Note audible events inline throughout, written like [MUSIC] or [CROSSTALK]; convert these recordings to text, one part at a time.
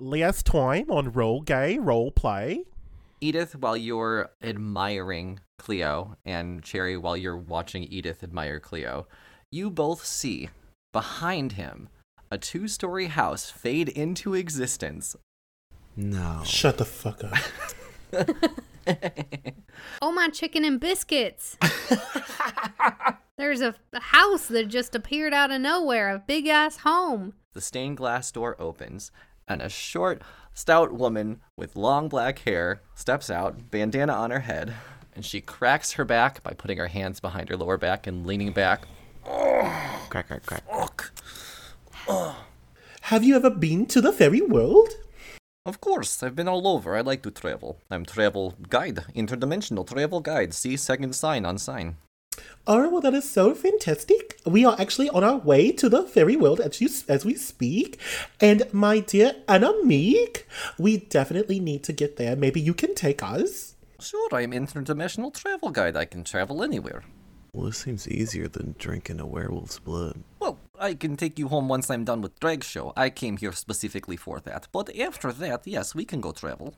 last time on Roll Gay Role Play. Edith, while you're admiring Cleo, and Cherry, while you're watching Edith admire Cleo, you both see behind him a two story house fade into existence. No. Shut the fuck up. [LAUGHS] Oh, my chicken and biscuits. [LAUGHS] There's a, a house that just appeared out of nowhere, a big ass home. The stained glass door opens, and a short, stout woman with long black hair steps out, bandana on her head, and she cracks her back by putting her hands behind her lower back and leaning back. Crack, crack, crack. Fuck. Have you ever been to the fairy world? Of course, I've been all over. I like to travel. I'm travel guide, interdimensional travel guide. See second sign on sign. Oh, well, that is so fantastic. We are actually on our way to the fairy world as, you, as we speak. And my dear Annamiek, we definitely need to get there. Maybe you can take us. Sure, I'm interdimensional travel guide. I can travel anywhere. Well, this seems easier than drinking a werewolf's blood. Well, I can take you home once I'm done with drag show. I came here specifically for that. But after that, yes, we can go travel.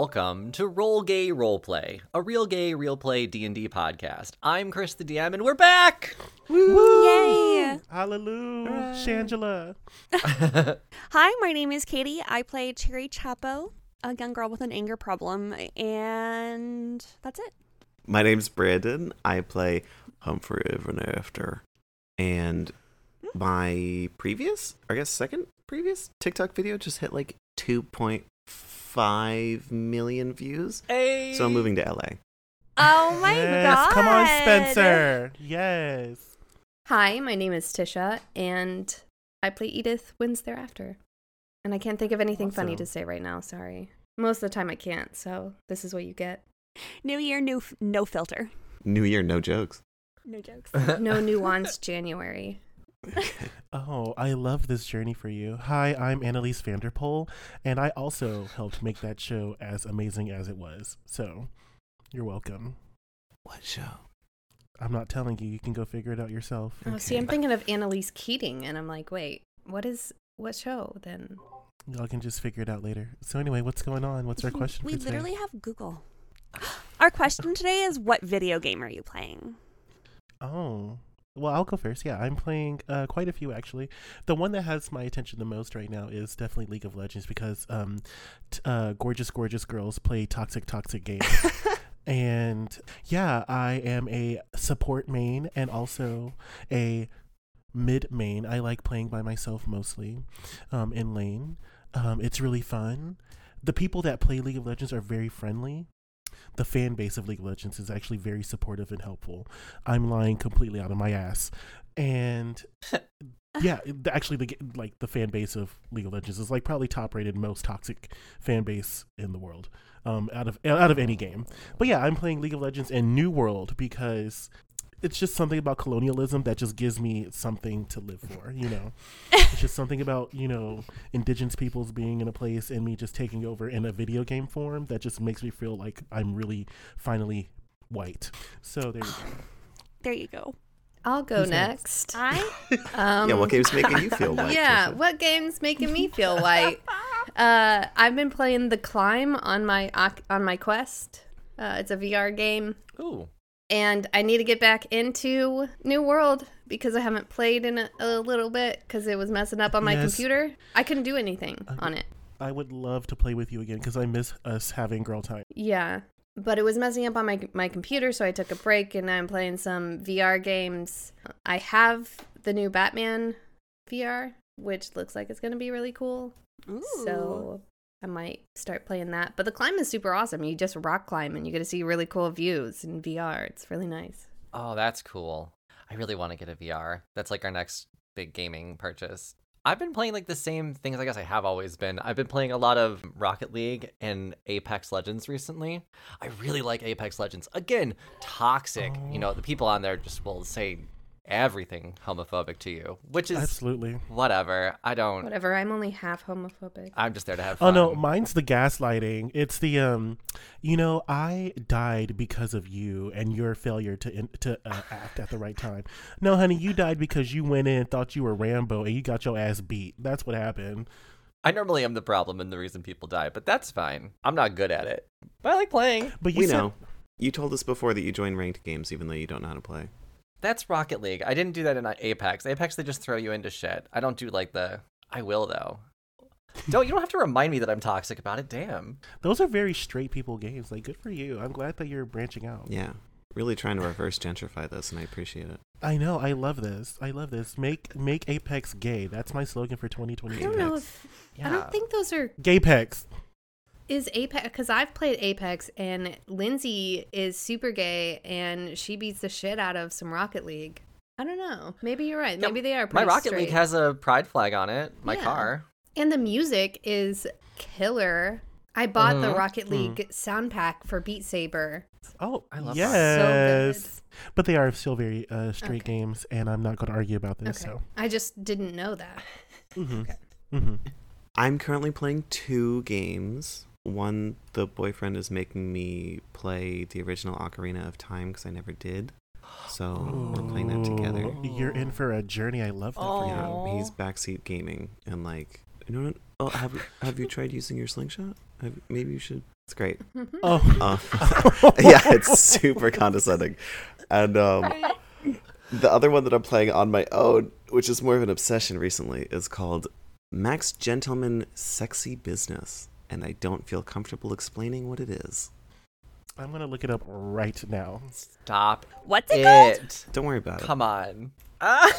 Welcome to Roll Gay Roleplay, a real gay real play D&D podcast. I'm Chris the DM and we're back. Woo! Yay! Hallelujah, Shangela. [LAUGHS] Hi, my name is Katie. I play Cherry Chapo, a young girl with an anger problem, and that's it. My name's Brandon. I play Humphrey Ever and After. And my previous, I guess second previous TikTok video just hit like 2.5 million views. Hey. So I'm moving to LA. Oh my yes, god! come on, Spencer. Yes. Hi, my name is Tisha, and I play Edith Wins Thereafter. And I can't think of anything funny to say right now, sorry. Most of the time I can't, so this is what you get. New year, new f- no filter, New year, no jokes. no jokes. No [LAUGHS] nuance January. [LAUGHS] Oh, I love this journey for you. Hi, I'm Annalise Vanderpool, and I also helped make that show as amazing as it was. So, you're welcome. What show? I'm not telling you. You can go figure it out yourself. Oh, see, I'm thinking of Annalise Keating, and I'm like, wait, what is what show then? Y'all can just figure it out later. So, anyway, what's going on? What's our question we for today? literally have Google. [GASPS] Our question today is what video game are you playing? Oh. Well, I'll go first. Yeah, I'm playing uh, quite a few actually. The one that has my attention the most right now is definitely League of Legends because um, t- uh, gorgeous, gorgeous girls play toxic, toxic games. [LAUGHS] and yeah, I am a support main and also a mid main. I like playing by myself mostly um, in lane. Um, it's really fun. The people that play League of Legends are very friendly. The fan base of League of Legends is actually very supportive and helpful. I'm lying completely out of my ass. And [LAUGHS] yeah, actually, the like the fan base of League of Legends is like probably top rated, most toxic fan base in the world, um, out of out of any game. But yeah, I'm playing League of Legends in New World because it's just something about colonialism that just gives me something to live for. You know, it's just something about you know indigenous peoples being in a place and me just taking over in a video game form that just makes me feel like I'm really finally white. So there you go. There you go. I'll go Who's next? next. I Um, [LAUGHS] yeah, what game's making you feel white? yeah, Trisha? what game's making me feel white? [LAUGHS] Uh, I've been playing The Climb on my on my Quest. Uh, it's a VR game, Ooh. And I need to get back into New World because I haven't played in a, a little bit because it was messing up on my Yes. computer. I couldn't do anything Uh, on it. I would love to play with you again because I miss us having girl time. Yeah, but it was messing up on my my computer, so I took a break and I'm playing some VR games. I have the new Batman VR, which looks like it's gonna be really cool. So I might start playing that. But the climb is super awesome. You just rock climb and you get to see really cool views in VR. It's really nice. Oh, that's cool. I really want to get a VR. That's like our next big gaming purchase. I've been playing like the same things I guess I have always been. I've been playing a lot of Rocket League and Apex Legends recently. I really like Apex Legends. Again, toxic. You oh. know, the people on there just will say everything homophobic to you, which is Absolutely. whatever. I don't Whatever. I'm only half homophobic. I'm just there to have Fun. Oh no, mine's the gaslighting. It's the um, you know, I died because of you and your failure to in, to uh, act at the right time. No, honey, you died because you went in, thought you were Rambo, and you got your ass beat. That's what happened. I normally am the problem and the reason people die, but that's fine. I'm not good at it. But I like playing. But you we said, know. You told us before that you join ranked games even though you don't know how to play. That's Rocket League. I didn't do that in Apex. Apex they just throw you into shit. I don't do like the I will though. Don't you don't have to remind me that I'm toxic about it. Damn. those are very straight people games. Like, good for you. I'm glad that you're branching out. Yeah. Really trying to reverse gentrify this, and I appreciate it. I know. I love this. I love this. Make make Apex gay. That's my slogan for I don't know if Yeah. I don't think those are gay Gaypex. Is Apex because I've played Apex and Lindsay is super gay and she beats the shit out of some Rocket League. I don't know. Maybe you're right. Yeah, Maybe they are. My Pretty Rocket League has a pride flag on it. My Yeah. car. and the music is killer. I bought the Mhm. Rocket League sound pack for Beat Saber. Oh, I love that. yes. So But they are still very uh, straight Okay. games, and I'm not going to argue about this. Okay. So, I just didn't know that. hmm hmm I'm currently playing two games. One, the boyfriend is making me play the original Ocarina of Time because I never did. So we're playing that together. You're in for a journey. I love that for you. Yeah, Aw. he's backseat gaming and like, you know what? Oh, have have you tried using your slingshot? Have, maybe you should. It's great. [LAUGHS] Oh, Uh, [LAUGHS] yeah, it's super condescending. And um, [LAUGHS] the other one that I'm playing on my own, which is more of an obsession recently, is called Max Gentleman Sexy Business. And I don't feel comfortable explaining what it is. I'm going to look it up right now. Stop What's it called? Don't worry about it. Come on. [LAUGHS]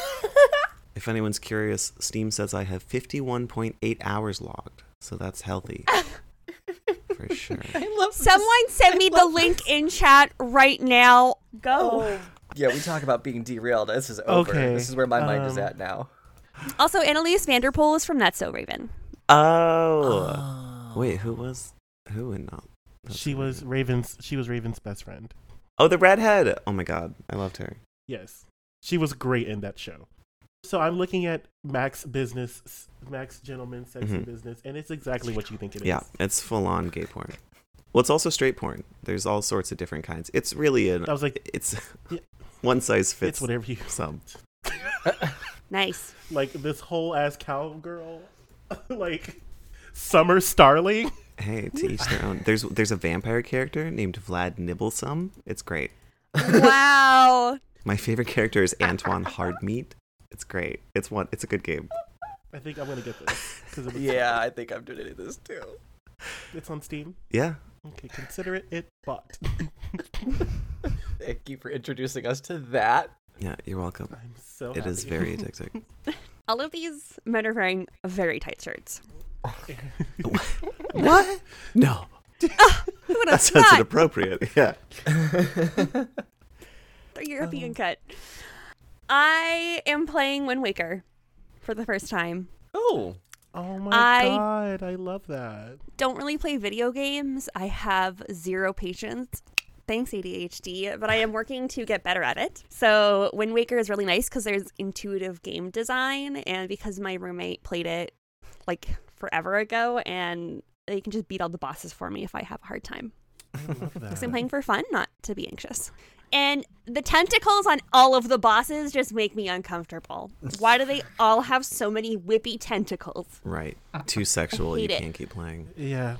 If anyone's curious, Steam says I have 51.8 hours logged. So that's healthy. [LAUGHS] For sure. I love this. Someone send me the link in chat right now. Go. Yeah, we talk about being derailed. This is over. Okay, This is where my mind is um, at now. Also, Annalise Vanderpool is from That's So Raven. Oh. Wait, who was who in that? That's she was weird. Raven's. She was Raven's best friend. Oh, the redhead. Oh my god, I loved her. Yes, she was great in that show. So I'm looking at Max Business, Max Gentleman Sexy Mhm. Business, and it's exactly what you think it is. Yeah, it's full on gay porn. Well, it's also straight porn. There's all sorts of different kinds. It's really an I was like, it's Yeah. [LAUGHS] one size fits. it's whatever you some. [LAUGHS] Nice. like. This whole ass cowgirl, [LAUGHS] like Summer Starling. Hey, to each their own. There's there's a vampire character named Vlad Nibblesome. It's great. wow. [LAUGHS] My favorite character is Antoine Hardmeat. It's great. It's one. It's a good game. I think I'm gonna get this because Yeah, I think I'm doing this too. it's on Steam. Yeah. Okay, consider it it bought. [LAUGHS] Thank you for introducing us to that. Yeah. You're welcome. I'm so. It is happy. very [LAUGHS] addicting. All of these men are wearing very tight shirts. [LAUGHS] what? No. Oh, Who would That sounds thought? inappropriate. Yeah. [LAUGHS] The um. European cut. I am playing Wind Waker for the first time. Oh, Oh my I- god, I love that. Don't really play video games. I have zero patience. Thanks, ADHD, but I am working to get better at it. So, Wind Waker is really nice because there's intuitive game design, and because my roommate played it like forever ago, and they can just beat all the bosses for me if I have a hard time. Because [LAUGHS] I'm playing for fun, not to be anxious. And the tentacles on all of the bosses just make me uncomfortable. [LAUGHS] Why do they all have so many whippy tentacles? Right. [LAUGHS] Too sexual. You it. can't keep playing. Yeah,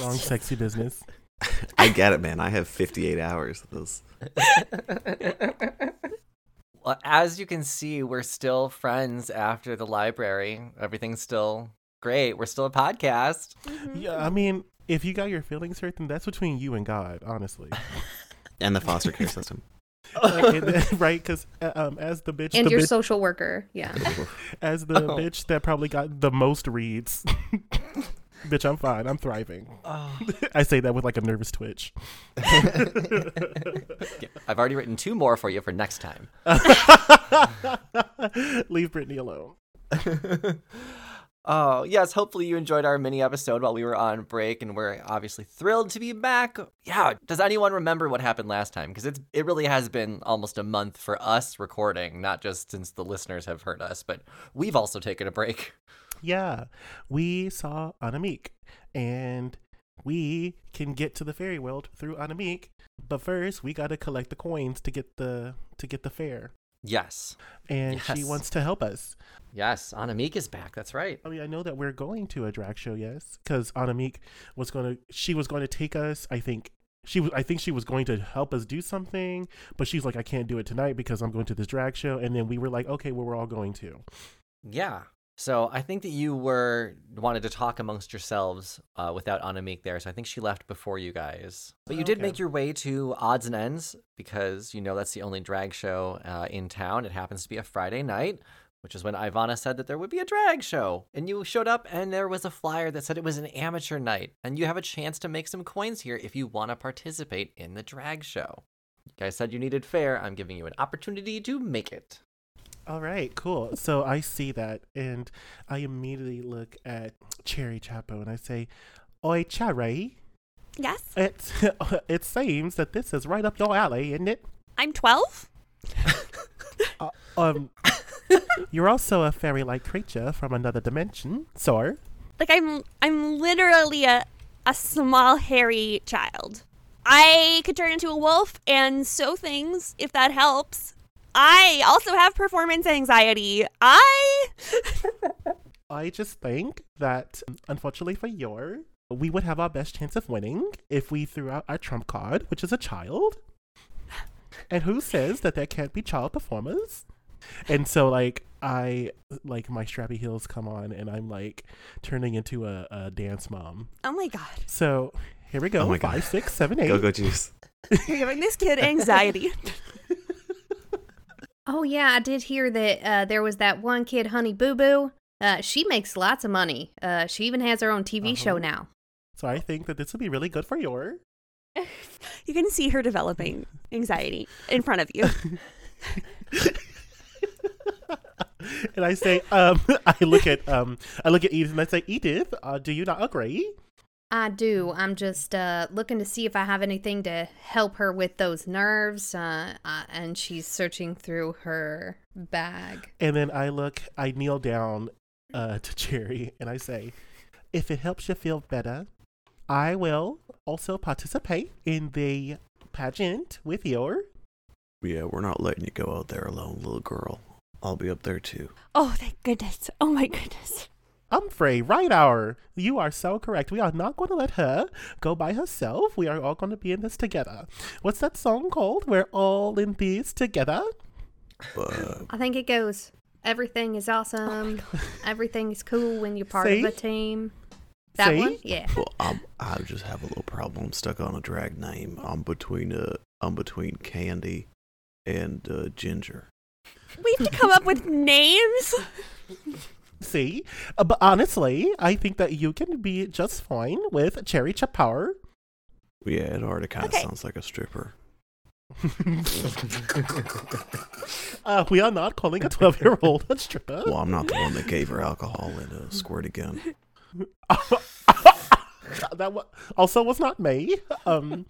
wrong sexy business. I get it, man. I have 58 hours of this. well, as you can see, we're still friends after the library. Everything's still great. We're still a podcast. Yeah, I mean, if you got your feelings hurt, then that's between you and God, honestly. [LAUGHS] And the foster care system. Like, and- [LAUGHS] right? Because um, as the bitch, And the your bitch, social worker. Yeah. [LAUGHS] as the Oh. bitch that probably got the most reads. bitch, I'm fine. I'm thriving. Oh. I say that with like a nervous twitch. I've already written two more for you for next time. Leave Brittany alone. Oh, yes, hopefully you enjoyed our mini episode while we were on break and we're obviously thrilled to be back. Yeah, does anyone remember what happened last time? Because it's it really has been almost a month for us recording, not just since the listeners have heard us, but we've also taken a break. Yeah, we saw Anamik, and we can get to the fairy world through Anamik. But first, we got to collect the coins to get the to get the fair, Yes. and she wants to help us. Yes, Anamik is back. That's right. I mean, I know that we're going to a drag show, yes, because Anamik was going to. She was going to take us. I think she was. I think she was going to help us do something, but she's like, I can't do it tonight because I'm going to this drag show. And then we were like, okay, well, we're all going to. Yeah. So I think that you were wanted to talk amongst yourselves uh, without Anamik there. So I think she left before you guys. But you did make your way to Odds and Ends because you know that's the only drag show uh, in town. It happens to be a Friday night, which is when Ivana said that there would be a drag show. And you showed up and there was a flyer that said it was an amateur night. And you have a chance to make some coins here if you want to participate in the drag show. You guys said you needed fair. I'm giving you an opportunity to make it. All right, cool. So I see that, and I immediately look at Cherry Chapo and I say, "Oi, Cherry, Yes, it [LAUGHS] it seems that this is right up your alley, isn't it? I'm 12. [LAUGHS] Um, [LAUGHS] you're also a fairy-like creature from another dimension, so Like I'm I'm literally a a small hairy child. I could turn into a wolf and sew things if that helps. I also have performance anxiety. I [LAUGHS] I just think that, unfortunately for your, we would have our best chance of winning if we threw out our trump card, which is a child. And who says that there can't be child performers? And so, like, I, like, my strappy heels come on and I'm, like, turning into a, a dance mom. Oh my god. So, here we go. Oh my God. Five, six, seven, eight. Go go juice. [LAUGHS] You're giving this kid anxiety. [LAUGHS] Oh yeah, I did hear that uh, there was that one kid, Honey Boo Boo. Uh, she makes lots of money. Uh, she even has her own TV show Uh-huh. now. So, I think that this would be really good for your. [LAUGHS] You can see her developing anxiety in front of you. [LAUGHS] and I say, um, [LAUGHS] I look at, um, I look at Edith and I say, Edith, uh, do you not agree? I do. I'm just uh, looking to see if I have anything to help her with those nerves. Uh, uh, and she's searching through her bag. And then I look, I kneel down uh, [LAUGHS] to Cherry and I say, if it helps you feel better, I will also participate in the pageant with your. Yeah, we're not letting you go out there alone, little girl. I'll be up there too. Oh, thank goodness. Oh my goodness. Humphrey, right hour. You are so correct. We are not going to let her go by herself. We are all going to be in this together. What's that song called? We're all in this together. But I think it goes. Everything is awesome. Everything is cool when you're part See? of a team. That See? one? Yeah. well, I'm, I just have a little problem. I'm stuck on a drag name. I'm between uh, I'm between Candy and uh, Ginger. We have to come up with names. [LAUGHS] See? Uh, but honestly, I think that you can be just fine with Cherry Chapower. Yeah, it already kind of Okay. sounds like a stripper. [LAUGHS] Uh, we are not calling a 12 year old a stripper. Well, I'm not the one that gave her alcohol and a squirty gun. that wa- also was not me. Um,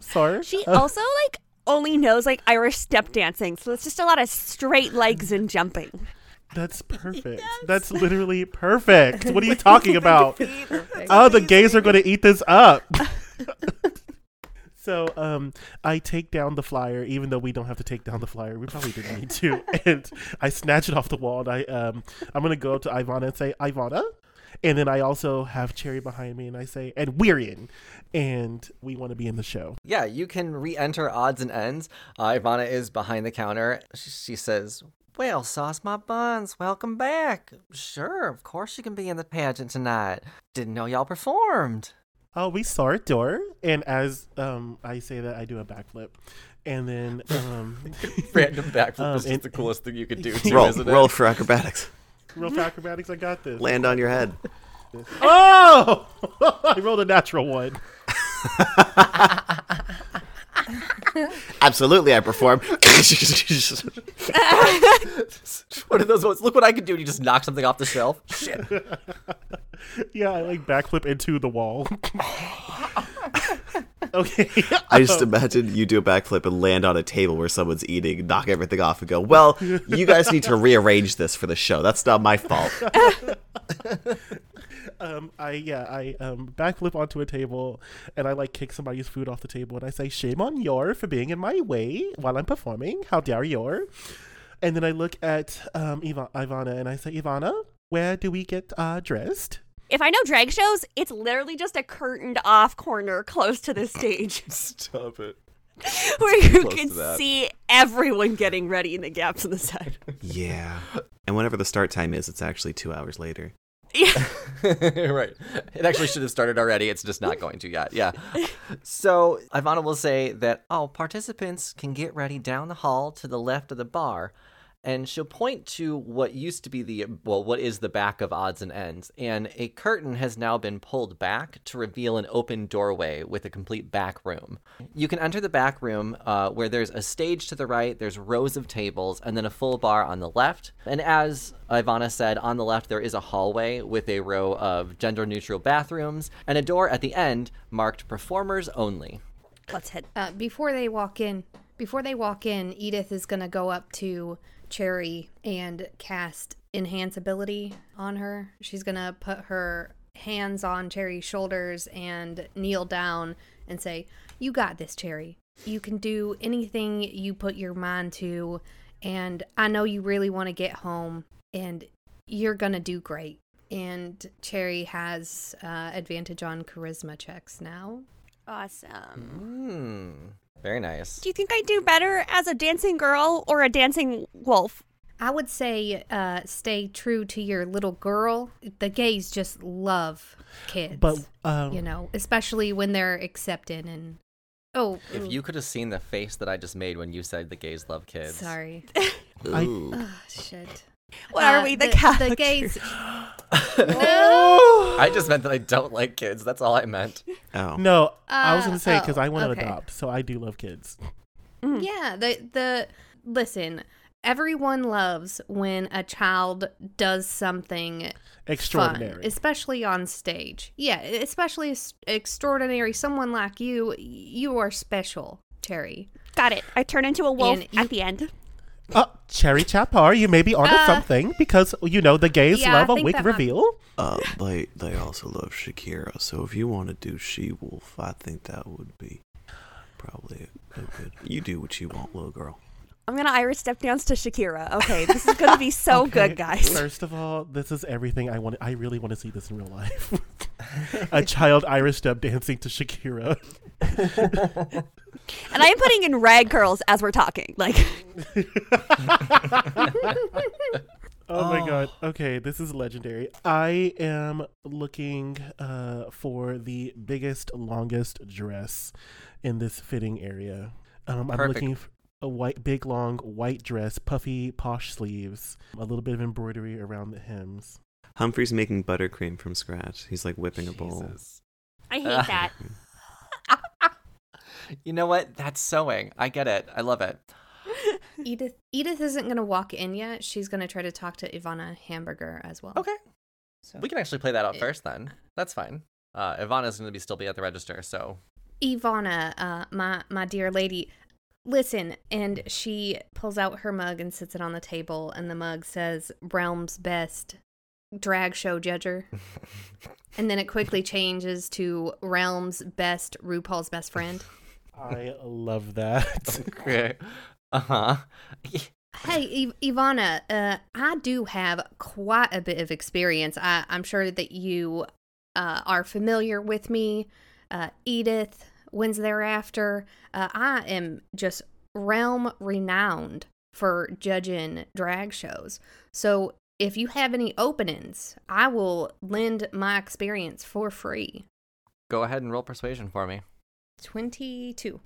sorry. She Uh, also like only knows like Irish step dancing, so it's just a lot of straight legs and jumping. that's perfect. That's literally perfect. What are you talking [LAUGHS] about? Oh, the gays are going to eat this up. [LAUGHS] so, um, I take down the flyer, even though we don't have to take down the flyer. We probably didn't need to. [LAUGHS] And I snatch it off the wall, and I, um, I'm gonna go up to Ivana and say, Ivana. And then I also have Cherry behind me, and I say, and we're in, and we want to be in the show. Yeah, you can re-enter odds and ends. Uh, Ivana is behind the counter. She, she says, "Well, sauce my buns, welcome back. Sure, of course you can be in the pageant tonight. Didn't know y'all performed." Oh, we saw a door, and as um, I say that, I do a backflip, and then um, [LAUGHS] Random backflip [LAUGHS] Um, is and- the coolest thing you could do, [LAUGHS] too, roll, roll for acrobatics. Real [LAUGHS] acrobatics, I got this. Land on your head. [LAUGHS] Oh, [LAUGHS] I rolled a natural one. Absolutely, I perform. One of those ones. Look what I can do. And you just knock something off the shelf. Shit. yeah, I like backflip into the wall. [LAUGHS] okay. I [LAUGHS] just imagine you do a backflip and land on a table where someone's eating, knock everything off, and go, "Well, you guys need to rearrange this for the show. That's not my fault." [LAUGHS] um, I yeah, I um backflip onto a table and I like kick somebody's food off the table and I say, "Shame on your for being in my way while I'm performing. How dare your?" And then I look at um Iva- Ivana and I say, "Ivana, where do we get uh dressed?" If I know drag shows, it's literally just a curtained off corner close to the stage [LAUGHS] Stop it. [LAUGHS] where you can see everyone getting ready in the gaps in the set. [LAUGHS] Yeah. And whenever the start time is, it's actually two hours later. Yeah. right. It actually should have started already. It's just not going to yet. Yeah. So Ivana will say that, oh, participants can get ready down the hall to the left of the bar. And she'll point to what used to be the, well, what is the back of odds and ends. And a curtain has now been pulled back to reveal an open doorway with a complete back room. You can enter the back room uh, where there's a stage to the right, there's rows of tables, and then a full bar on the left. And as Ivana said, on the left there is a hallway with a row of gender neutral bathrooms and a door at the end marked performers only. Let's head. Uh, before they walk in, before they walk in, Edith is gonna go up to Cherry and cast enhance ability on her. She's gonna put her hands on Cherry's shoulders and kneel down and say, "You got this, Cherry. You can do anything you put your mind to, and I know you really want to get home, and you're gonna do great." And Cherry has uh, advantage on charisma checks now. Awesome. Hmm. Very nice. Do you think I do better as a dancing girl or a dancing wolf? I would say uh, stay true to your little girl. The gays just love kids. But um, you know, especially when they're accepted and oh, If ooh, you could have seen the face that I just made when you said the gays love kids. sorry, [LAUGHS] I- Ooh. oh, shit. What are Uh, we, the, the, Catholic the gays? [GASPS] Church? I just meant that I don't like kids. That's all I meant. oh. no, I was Uh, gonna say because oh, I want to okay. adopt, so I do love kids. Yeah, the the listen. Everyone loves when a child does something fun, Extraordinary. especially on stage. Yeah, especially s- extraordinary. Someone like you, you are special, Terry. Got it. I turn into a wolf And you- at the end. Uh, Cherry Chapar, you may be onto Uh, something because you know the gays yeah, love a wig reveal. Uh, they they also love Shakira, so if you want to do She Wolf, I think that would be probably a, a good. You do what you want, little girl. I'm gonna Irish step dance to Shakira. Okay, this is gonna be [LAUGHS] so good, guys. First of all, this is everything I want. I really want to see this in real life. [LAUGHS] a child Irish step dancing to Shakira. And I am putting in rag curls as we're talking. Like, [LAUGHS] Oh my god. Okay, this is legendary. I am looking uh, for the biggest, longest dress in this fitting area. Um, I'm Perfect. looking for a white, big, long white dress, puffy, posh sleeves, a little bit of embroidery around the hems. Humphrey's making buttercream from scratch. He's like whipping a bowl. Jesus. I hate that. [LAUGHS] You know what? That's sewing. I get it. I love it. [LAUGHS] Edith Edith isn't gonna walk in yet. She's gonna try to talk to Ivana Hamburger as well. Okay. So We can actually play that out Eh. first then. That's fine. Uh, Ivana's going to be still be at the register, so Ivana, uh, my my dear lady, listen. And she pulls out her mug and sits it on the table, and the mug says "Realm's best drag show judger," [LAUGHS] and then it quickly changes to "Realm's best RuPaul's best friend." [LAUGHS] I love that. [LAUGHS] okay. Uh huh. Hey, Iv- Ivana, uh, I do have quite a bit of experience. I, I'm sure that you uh, are familiar with me. Uh, Edith, wins thereafter. Uh, I am just realm renowned for judging drag shows. So if you have any openings, I will lend my experience for free. Go ahead and roll persuasion for me. 22.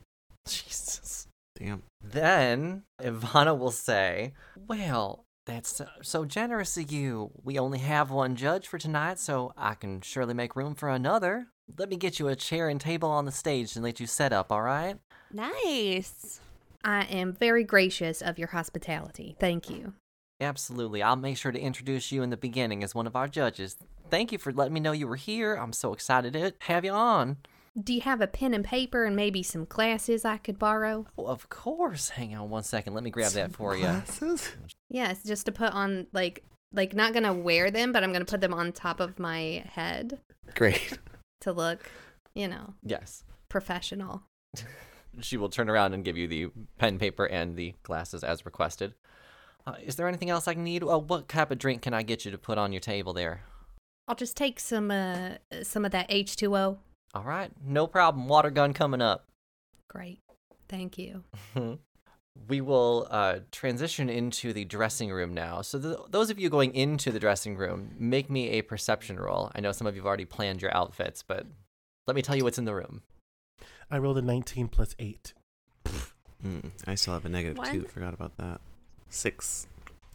Jesus. Damn. Then Ivana will say, Well, that's so, so generous of you. We only have one judge for tonight, so I can surely make room for another. Let me get you a chair and table on the stage and let you set up, all right? Nice. I am very gracious of your hospitality. Thank you. Absolutely. I'll make sure to introduce you in the beginning as one of our judges. Thank you for letting me know you were here. I'm so excited to have you on. Do you have a pen and paper and maybe some glasses I could borrow? Oh, of course. Hang on one second. Let me grab that for you. Glasses? Yes, just to put on like like not gonna wear them, but I'm gonna put them on top of my head Great. to look, you know, Yes. professional. She will turn around and give you the pen, paper, and the glasses as requested. Uh, is there anything else I can need? Well, what type of drink can I get you to put on your table there? I'll just take some uh some of that H2O. All right. No problem. Water gun coming up. Great. Thank you. we will uh, transition into the dressing room now. So, th- those of you going into the dressing room, make me a perception roll. I know some of you have already planned your outfits, but let me tell you what's in the room. I rolled a 19 plus 8. Hmm, I still have a negative two. One. Forgot about that. Six.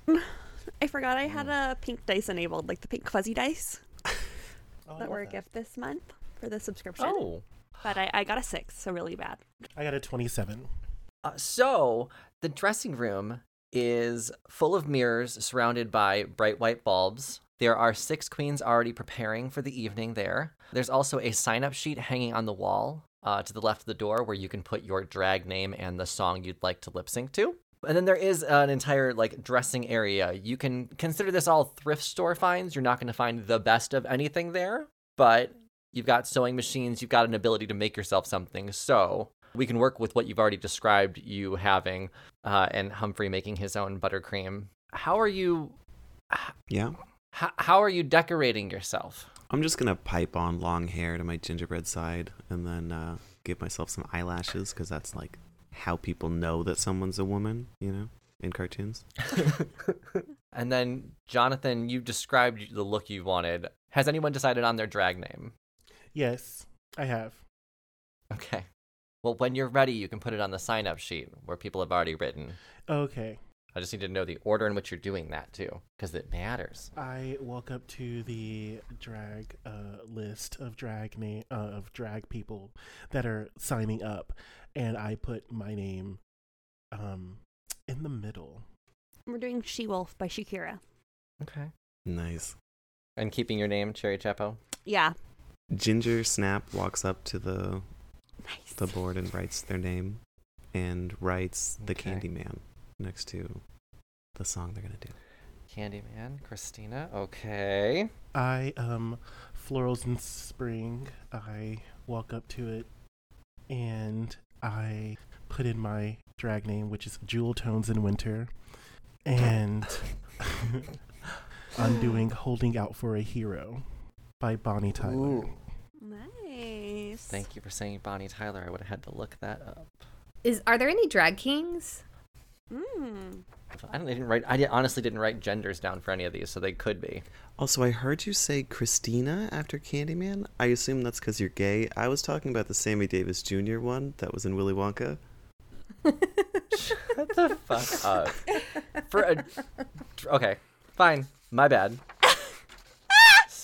I forgot I had a pink dice enabled, like the pink fuzzy dice Oh, [LAUGHS] that were a gift this month for the subscription. Oh. But I, I got a six, so really bad. I got a 27. Uh, so, the dressing room is full of mirrors surrounded by bright white bulbs. There are six queens already preparing for the evening there. There's also a sign up sheet hanging on the wall uh, to the left of the door where you can put your drag name and the song you'd like to lip sync to. And then there is an entire like dressing area. You can consider this all thrift store finds. You're not going to find the best of anything there, but you've got sewing machines, you've got an ability to make yourself something. So we can work with what you've already described you having, uh, and Humphrey making his own buttercream. How are you? [SIGHS] Yeah. How, how are you decorating yourself? I'm just gonna pipe on long hair to my gingerbread side, and then uh, give myself some eyelashes because that's like how people know that someone's a woman, you know, in cartoons. [LAUGHS] and then Jonathan, you described the look you wanted. Has anyone decided on their drag name? Yes, I have. Okay. Well, when you're ready, you can put it on the sign up sheet where people have already written. Okay. I just need to know the order in which you're doing that too, because it matters. I walk up to the drag uh, list of drag name uh, of drag people that are signing up, and I put my name um in the middle. We're doing She Wolf by Shakira. Okay. Nice. And keeping your name, Cherry Chapo. Yeah. Ginger Snap walks up to the Nice. the board and writes their name, and writes the Okay. Candyman next to the song they're gonna do. Candyman, Christina. Okay. I um florals in spring. I walk up to it, and I put in my drag name, which is Jewel Tones in Winter, and [LAUGHS] [LAUGHS] I'm doing "Holding Out for a Hero" by Bonnie Tyler. Ooh. Nice. Thank you for saying Bonnie Tyler. I would have had to look that up. Is are there any drag kings? Mm. I don't- I didn't write. I did, honestly didn't write genders down for any of these, so they could be. Also, I heard you say Christina after Candyman. I assume that's because you're gay. I was talking about the Sammy Davis Jr. one that was in Willy Wonka. Shut the fuck up. For a okay, fine. My bad.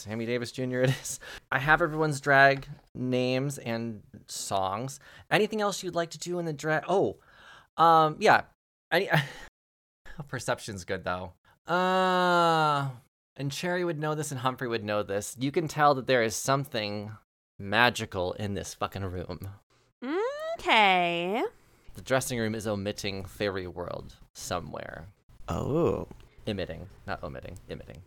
Sammy Davis Jr. It is. [LAUGHS] I have everyone's drag names and songs. Anything else you'd like to do in the drag? Oh, um, yeah. Any [LAUGHS] perception's good though. Uh, and Cherry would know this, and Humphrey would know this. You can tell that there is something magical in this fucking room. Okay. The dressing room is omitting fairy world somewhere. Oh. Emitting, not omitting, emitting.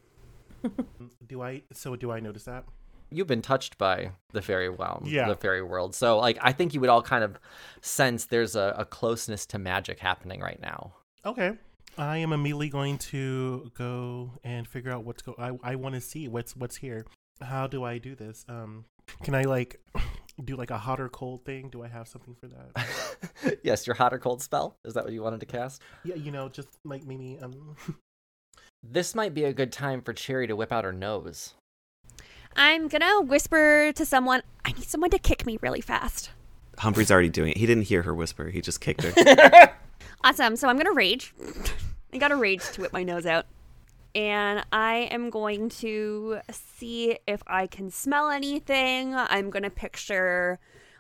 [LAUGHS] Do I? So do I notice that? You've been touched by the fairy realm, Yeah. the fairy world. So, like, I think you would all kind of sense there's a, a closeness to magic happening right now. Okay. I am immediately going to go and figure out what's go. I I want to see what's what's here. How do I do this? Um, can I like [COUGHS] do like a hot or cold thing? Do I have something for that? [LAUGHS] yes, your hot or cold spell. Is that what you wanted to cast? yeah, you know, just like maybe um. [LAUGHS] This might be a good time for Cherry to whip out her nose. I'm gonna whisper to someone, I need someone to kick me really fast. Humphrey's already doing it. He didn't hear her whisper. He just kicked her. [LAUGHS] Awesome. So I'm gonna rage. I got a rage to whip my nose out. And I am going to see if I can smell anything. I'm gonna picture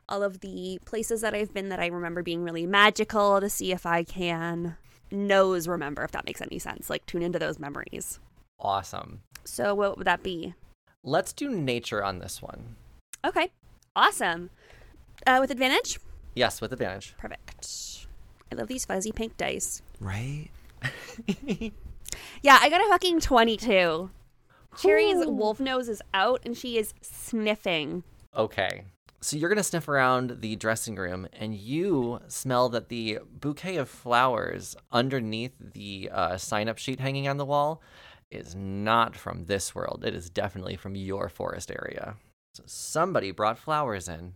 all of the places that I've been that I remember being really magical to see if I can nose remember, if that makes any sense. Like tune into those memories. Awesome. So, what would that be? Let's do nature on this one. Okay, awesome. Uh, with advantage? Yes, with advantage. Perfect. I love these fuzzy pink dice. Right? [LAUGHS] Yeah, I got a fucking 22. Cherry's wolf nose is out and she is sniffing. Okay. So you're going to sniff around the dressing room and you smell that the bouquet of flowers underneath the uh, sign up sheet hanging on the wall is not from this world. It is definitely from your forest area. So somebody brought flowers in.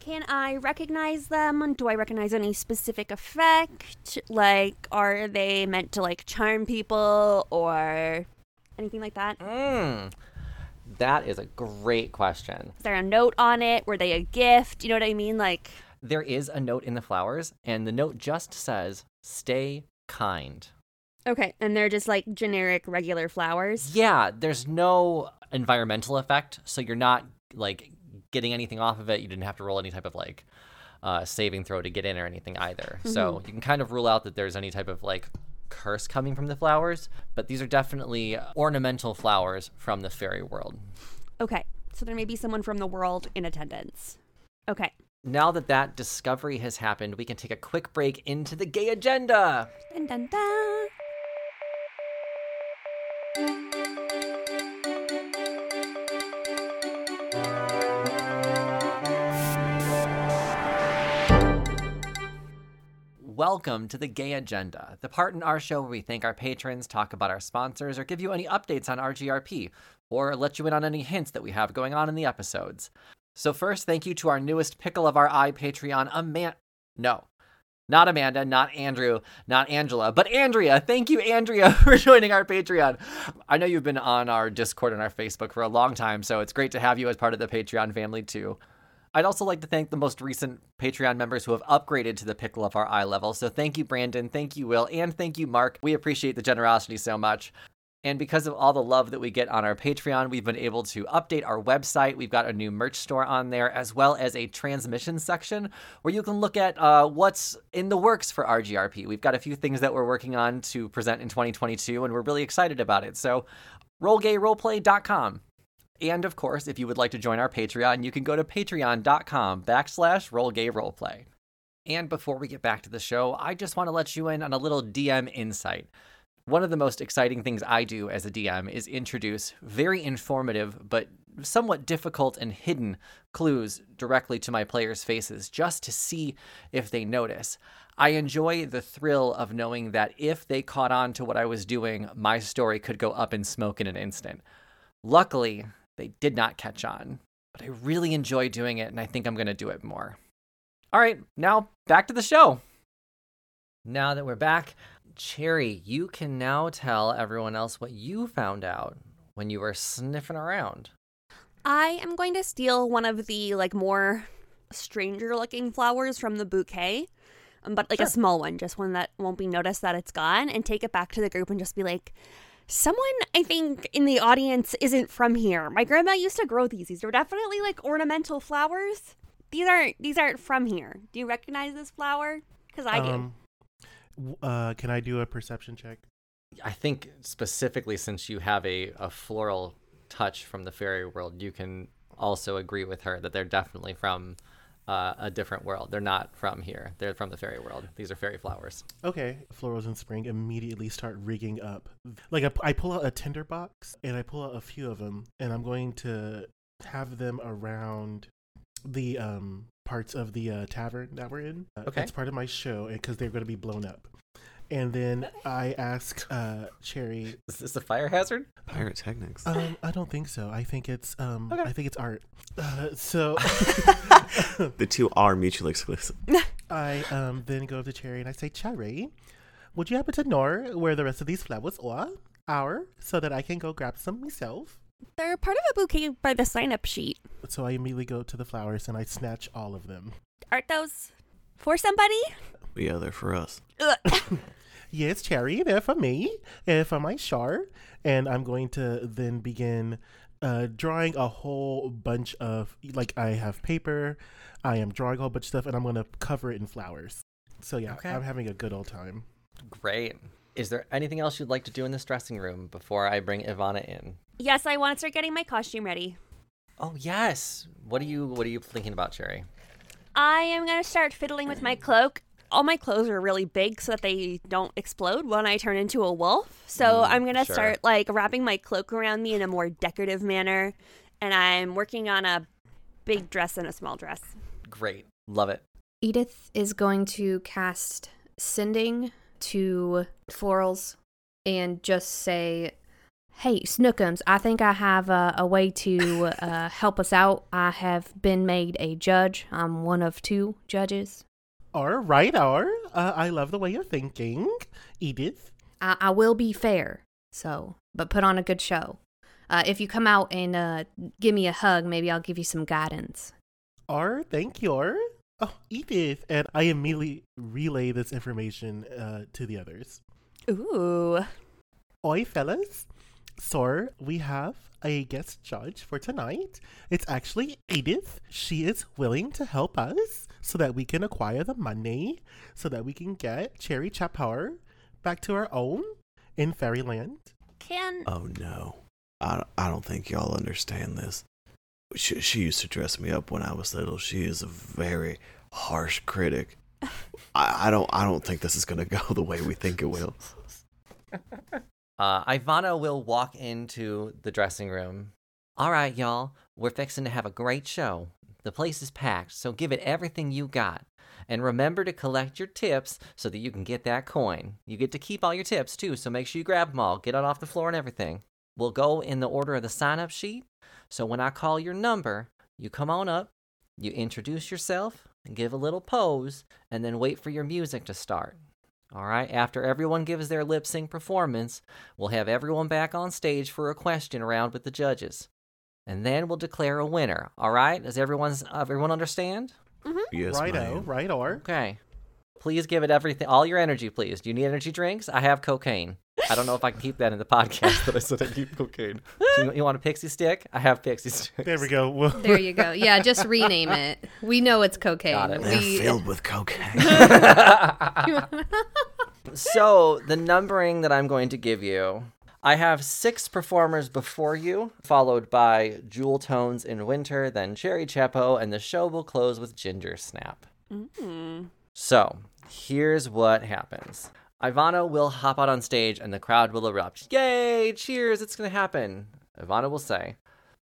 Can I recognize them? Do I recognize any specific effect? Like, are they meant to like charm people or anything like that? Mm. That is a great question. Is there a note on it? Were they a gift? You know what I mean? Like, There is a note in the flowers, and the note just says, Stay kind. okay, and they're just like generic regular flowers. Yeah, there's no environmental effect, so you're not like getting anything off of it. You didn't have to roll any type of like uh, saving throw to get in or anything either. So you can kind of rule out that there's any type of like curse coming from the flowers, but these are definitely ornamental flowers from the fairy world. Okay, so there may be someone from the world in attendance. Okay. Now that that discovery has happened, we can take a quick break into the gay agenda. Dun, dun, dun. Welcome to the Gay Agenda, the part in our show where we thank our patrons, talk about our sponsors, or give you any updates on RGRP, or let you in on any hints that we have going on in the episodes. So, first, thank you to our newest pickle of our eye Patreon, Amanda. No, not Amanda, not Andrew, not Angela, but Andrea. Thank you, Andrea, [LAUGHS] for joining our Patreon. I know you've been on our Discord and our Facebook for a long time, so it's great to have you as part of the Patreon family, too. I'd also like to thank the most recent Patreon members who have upgraded to the pickle of our eye level. So thank you, Brandon, thank you, Will, and thank you, Mark. We appreciate the generosity so much. And because of all the love that we get on our Patreon, we've been able to update our website. We've got a new merch store on there, as well as a transmission section where you can look at uh, what's in the works for RGRP. We've got a few things that we're working on to present in 2022, and we're really excited about it. So, rollgayroleplay.com. And of course, if you would like to join our Patreon, you can go to patreon.com backslash rollgayroleplay. And before we get back to the show, I just want to let you in on a little DM insight. One of the most exciting things I do as a DM is introduce very informative but somewhat difficult and hidden clues directly to my players' faces just to see if they notice. I enjoy the thrill of knowing that if they caught on to what I was doing, my story could go up in smoke in an instant. Luckily, they did not catch on, but I really enjoy doing it and I think I'm going to do it more. All right, now back to the show. Now that we're back, Cherry, you can now tell everyone else what you found out when you were sniffing around. I am going to steal one of the like more stranger looking flowers from the bouquet, um, but like a small one, just one that won't be noticed that it's gone, and take it back to the group and just be like, someone I think in the audience isn't from here. My grandma used to grow these. These are definitely like ornamental flowers. These aren't these aren't from here. Do you recognize this flower? Because I do. Um, w- uh, can I do a perception check? I think specifically since you have a, a floral touch from the fairy world, you can also agree with her that they're definitely from uh, a different world. They're not from here. They're from the fairy world. These are fairy flowers. Okay. Florals in spring immediately start rigging up. Like I, I pull out a tinder box and I pull out a few of them, and I'm going to have them around the um parts of the uh, tavern that we're in. Uh, Okay. It's part of my show because they're going to be blown up. And then I ask uh, Cherry. Is this a fire hazard? Pyrotechnics. Um, I don't think so. I think it's um, Okay. I think it's art. Uh, so [LAUGHS] the two are mutually exclusive. [LAUGHS] I um then go to Cherry and I say, Cherry, would you happen to know where the rest of these flowers are? Are so that I can go grab some myself. They're part of a bouquet by the sign up sheet. So I immediately go to the flowers and I snatch all of them. Aren't those for somebody? Yeah, they're for us. Ugh. [LAUGHS] Yes, Cherry, they're for me and for my shar. And I'm going to then begin uh, drawing a whole bunch of like I have paper, I am drawing a whole bunch of stuff, and I'm gonna cover it in flowers. So yeah, Okay. I'm having a good old time. Great. Is there anything else you'd like to do in this dressing room before I bring Ivana in? Yes, I want to start getting my costume ready. Oh yes. What are you What are you thinking about, Cherry? I am going to start fiddling with my cloak. All my clothes are really big so that they don't explode when I turn into a wolf. So Mm, I'm going to sure. start like wrapping my cloak around me in a more decorative manner. And I'm working on a big dress and a small dress. Great. Love it. Edith is going to cast sending to florals and just say, Hey, Snookums, I think I have a, a way to uh, help us out. I have been made a judge. I'm one of two judges. All right, or uh, I love the way you're thinking, Edith. I, I will be fair, so, but put on a good show. Uh, if you come out and uh, give me a hug, maybe I'll give you some guidance. Or thank you. Oh, Edith, and I immediately relay this information uh, to the others. Ooh. Oi, fellas. So, we have a guest judge for tonight. It's actually Edith. She is willing to help us so that we can acquire the money, so that we can get Cherry Chapar back to our own in Fairyland. Can Oh no, I, I don't think y'all understand this. She, she used to dress me up when I was little. She is a very harsh critic. [LAUGHS] I, I don't I don't think this is gonna go the way we think it will. [LAUGHS] Uh, Ivana will walk into the dressing room. All right, y'all. We're fixing to have a great show. The place is packed, so give it everything you got. And remember to collect your tips so that you can get that coin. You get to keep all your tips too, so make sure you grab them all. Get it off the floor and everything. We'll go in the order of the sign up sheet. So when I call your number, you come on up, you introduce yourself, give a little pose, and then wait for your music to start. All right, after everyone gives their lip sync performance, we'll have everyone back on stage for a question round with the judges. And then we'll declare a winner. All right? Does everyone's everyone understand? Mm-hmm. Yes, Righto, ma'am. right or. Okay. Please give it everything all your energy, please. Do you need energy drinks? I have cocaine. I don't know if I can keep that in the podcast, but [LAUGHS] I said I need cocaine. [LAUGHS] You, you want a pixie stick? I have pixie sticks. There we go. Well, There you go. Yeah, just [LAUGHS] rename it. We know it's cocaine. Got it. They're We, filled with cocaine. So, the numbering that I'm going to give you, I have six performers before you, followed by Jewel Tones in Winter, then Cherry Chapo, and the show will close with Ginger Snap. Mm. So, here's what happens. Ivana will hop out on stage and the crowd will erupt. Yay! Cheers! It's gonna happen. Ivana will say,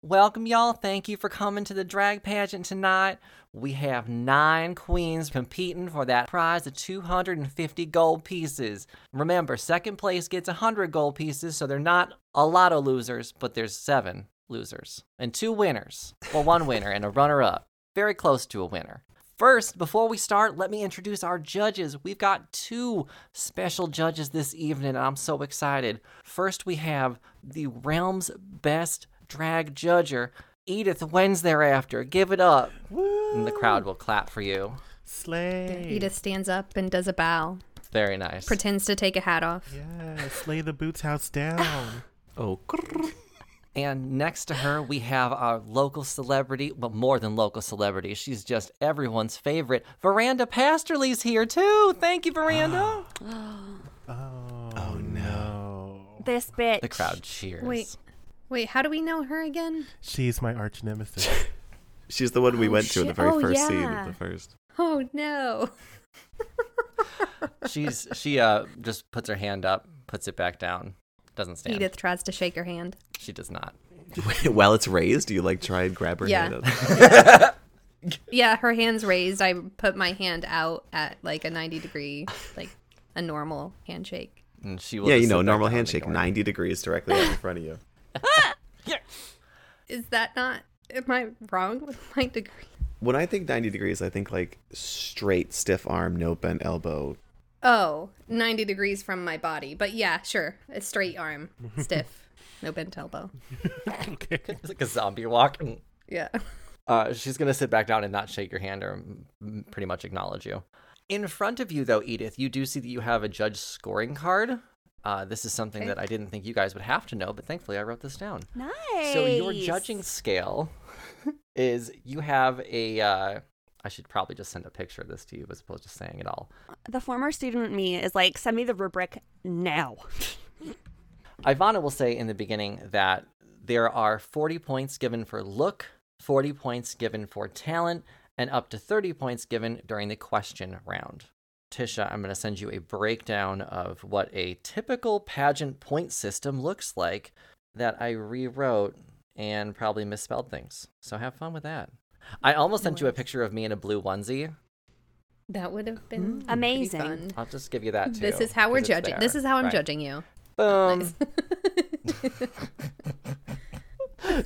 Welcome, y'all. Thank you for coming to the drag pageant tonight. We have nine queens competing for that prize of 250 gold pieces. Remember, second place gets 100 gold pieces, so they're not a lot of losers, but there's seven losers and two winners. Well, one winner and a runner up. Very close to a winner. First, before we start, let me introduce our judges. We've got two special judges this evening, and I'm so excited. First, we have the realm's best drag judger, Edith Wens thereafter. Give it up. And the crowd will clap for you. slay. Edith stands up and does a bow, Very nice. pretends to take a hat off. Yeah, slay the boots house down. [LAUGHS] oh, And next to her, we have our local celebrity, but more than local celebrity. She's just everyone's favorite. Veranda Pasterly's here too. Thank you, Veranda. [GASPS] Oh, oh no. This bitch. the crowd cheers. Wait, wait, how do we know her again? She's my arch nemesis. [LAUGHS] She's the one we Oh, went to in the very Oh, first scene of the first. Oh no. [LAUGHS] She's she uh just puts her hand up, puts it back down, doesn't stand. Edith tries to shake her hand. She does not. [LAUGHS] While it's raised, do you like try and grab her Yeah. hand up? [LAUGHS] Yeah, her hand's raised. I put my hand out at like a 90 degree, like a normal handshake. And she will Yeah, just you know, back normal down and handshake, ignore it. 90 degrees directly out in front of you. [LAUGHS] Is that not, am I wrong with my degree? When I think 90 degrees, I think like straight, stiff arm, no bent elbow. Oh, 90 degrees from my body. But yeah, sure. A straight arm, [LAUGHS] stiff, no bent elbow. [LAUGHS] okay. [LAUGHS] It's like a zombie walk. Yeah. Uh, she's gonna sit back down and not shake your hand or pretty much acknowledge you. In front of you, though, Edith, you do see that you have a judge scoring card. Uh, this is something Okay. that I didn't think you guys would have to know, but thankfully I wrote this down. Nice. So your judging scale is you have a. Uh, I should probably just send a picture of this to you as opposed to saying it all. The former student me is like, send me the rubric now. [LAUGHS] Ivana will say in the beginning that there are 40 points given for look, 40 points given for talent, and up to 30 points given during the question round. Tisha, I'm going to send you a breakdown of what a typical pageant point system looks like that I rewrote and probably misspelled things. So have fun with that. I almost sent you a picture of me in a blue onesie. That would have been mm, pretty Amazing. fun. I'll just give you that too. This is how we're judging. This is how I'm Right. judging you. Boom. Nice. [LAUGHS]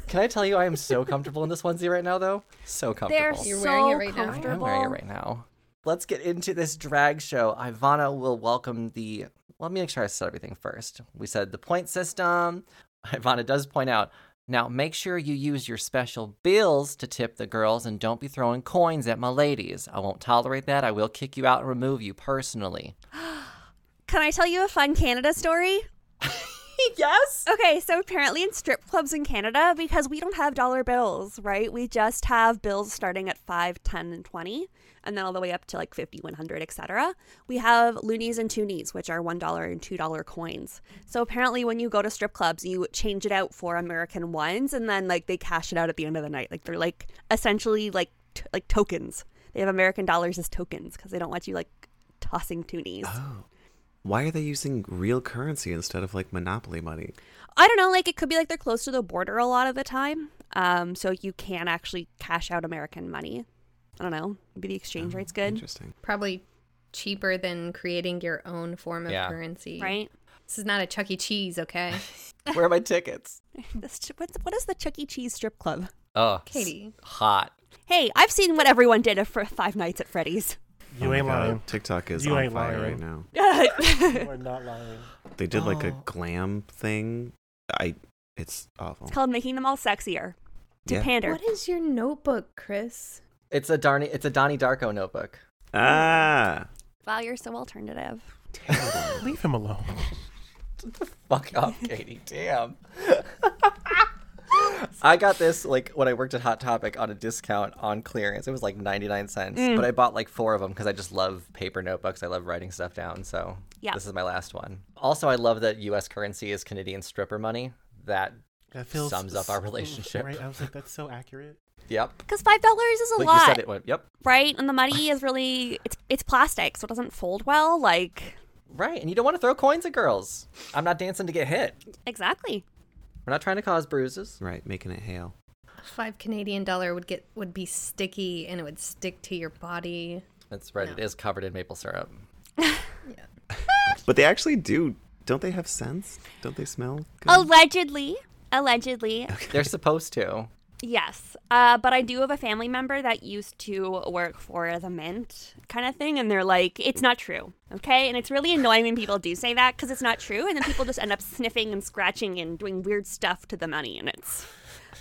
Can I tell you I am so comfortable in this onesie right now though? So comfortable. They're You're so wearing it right now? I am I am comfortable. wearing it right now. Let's get into this drag show. Ivana will welcome the. Let me make sure I said everything first. We said the point system. Ivana does point out. Now make sure you use your special bills to tip the girls and don't be throwing coins at my ladies. I won't tolerate that. I will kick you out and remove you personally. [GASPS] Can I tell you a fun Canada story? [LAUGHS] yes. Okay, so apparently in strip clubs in Canada, because we don't have dollar bills, right? We just have bills starting at 5, 10, and 20, and then all the way up to like 50, 100, etc. We have loonies and toonies, which are $1 and $2 coins. So apparently when you go to strip clubs, you change it out for American ones, and then like they cash it out at the end of the night. Like they're like essentially like t- like tokens. They have American dollars as tokens because they don't want you like tossing toonies. Oh. Why are they using real currency instead of like monopoly money? I don't know, like it could be like they're close to the border a lot of the time. Um, so you can actually cash out American money. I don't know. Maybe the exchange rate's oh, good. Interesting. Probably cheaper than creating your own form of Yeah. currency. Right? This is not a Chuck E. Cheese, okay? [LAUGHS] [LAUGHS] Where are my tickets? [LAUGHS] This, what's, what is the Chuck E. Cheese strip club? Oh, Katie. hot. Hey, I've seen what everyone did for Five Nights at Freddy's. You Oh ain't God, lying. TikTok is You on ain't fire lying. right now. You are not lying. They did like a Oh. glam thing. I. It's awful. It's called making them all sexier to Yeah. pander. What is your notebook, Chris? It's a Darny. It's a Donnie Darko notebook. Ah. Wow, you're so alternative. Damn, leave him alone. the Fuck up, Katie. Damn. I got this like when I worked at Hot Topic on a discount on clearance. It was like 99 cents, Mm. but I bought like four of them because I just love paper notebooks. I love writing stuff down. So Yeah. this is my last one. Also, I love that U.S. currency is Canadian stripper money. That That feels Sums up our relationship. Right? I was like, that's so accurate. Yep. Because five dollars is a Like lot, you said, it went. Yep. right? And the money is really it's it's plastic, so it doesn't fold well. Like Right, and you don't want to throw coins at girls. I'm not dancing to get hit. exactly. We're not trying to cause bruises. Right, making it hail. Five Canadian dollar would get would be sticky and it would stick to your body. That's right. It No. is covered in maple syrup. [LAUGHS] But they actually do. Don't they have scents? Don't they smell? Good? Allegedly, allegedly, They're supposed to. Yes, uh, but I do have a family member that used to work for the mint kind of thing, and they're like, it's not true, okay? And it's really annoying when people do say that because it's not true, and then people just end up sniffing and scratching and doing weird stuff to the money, and it's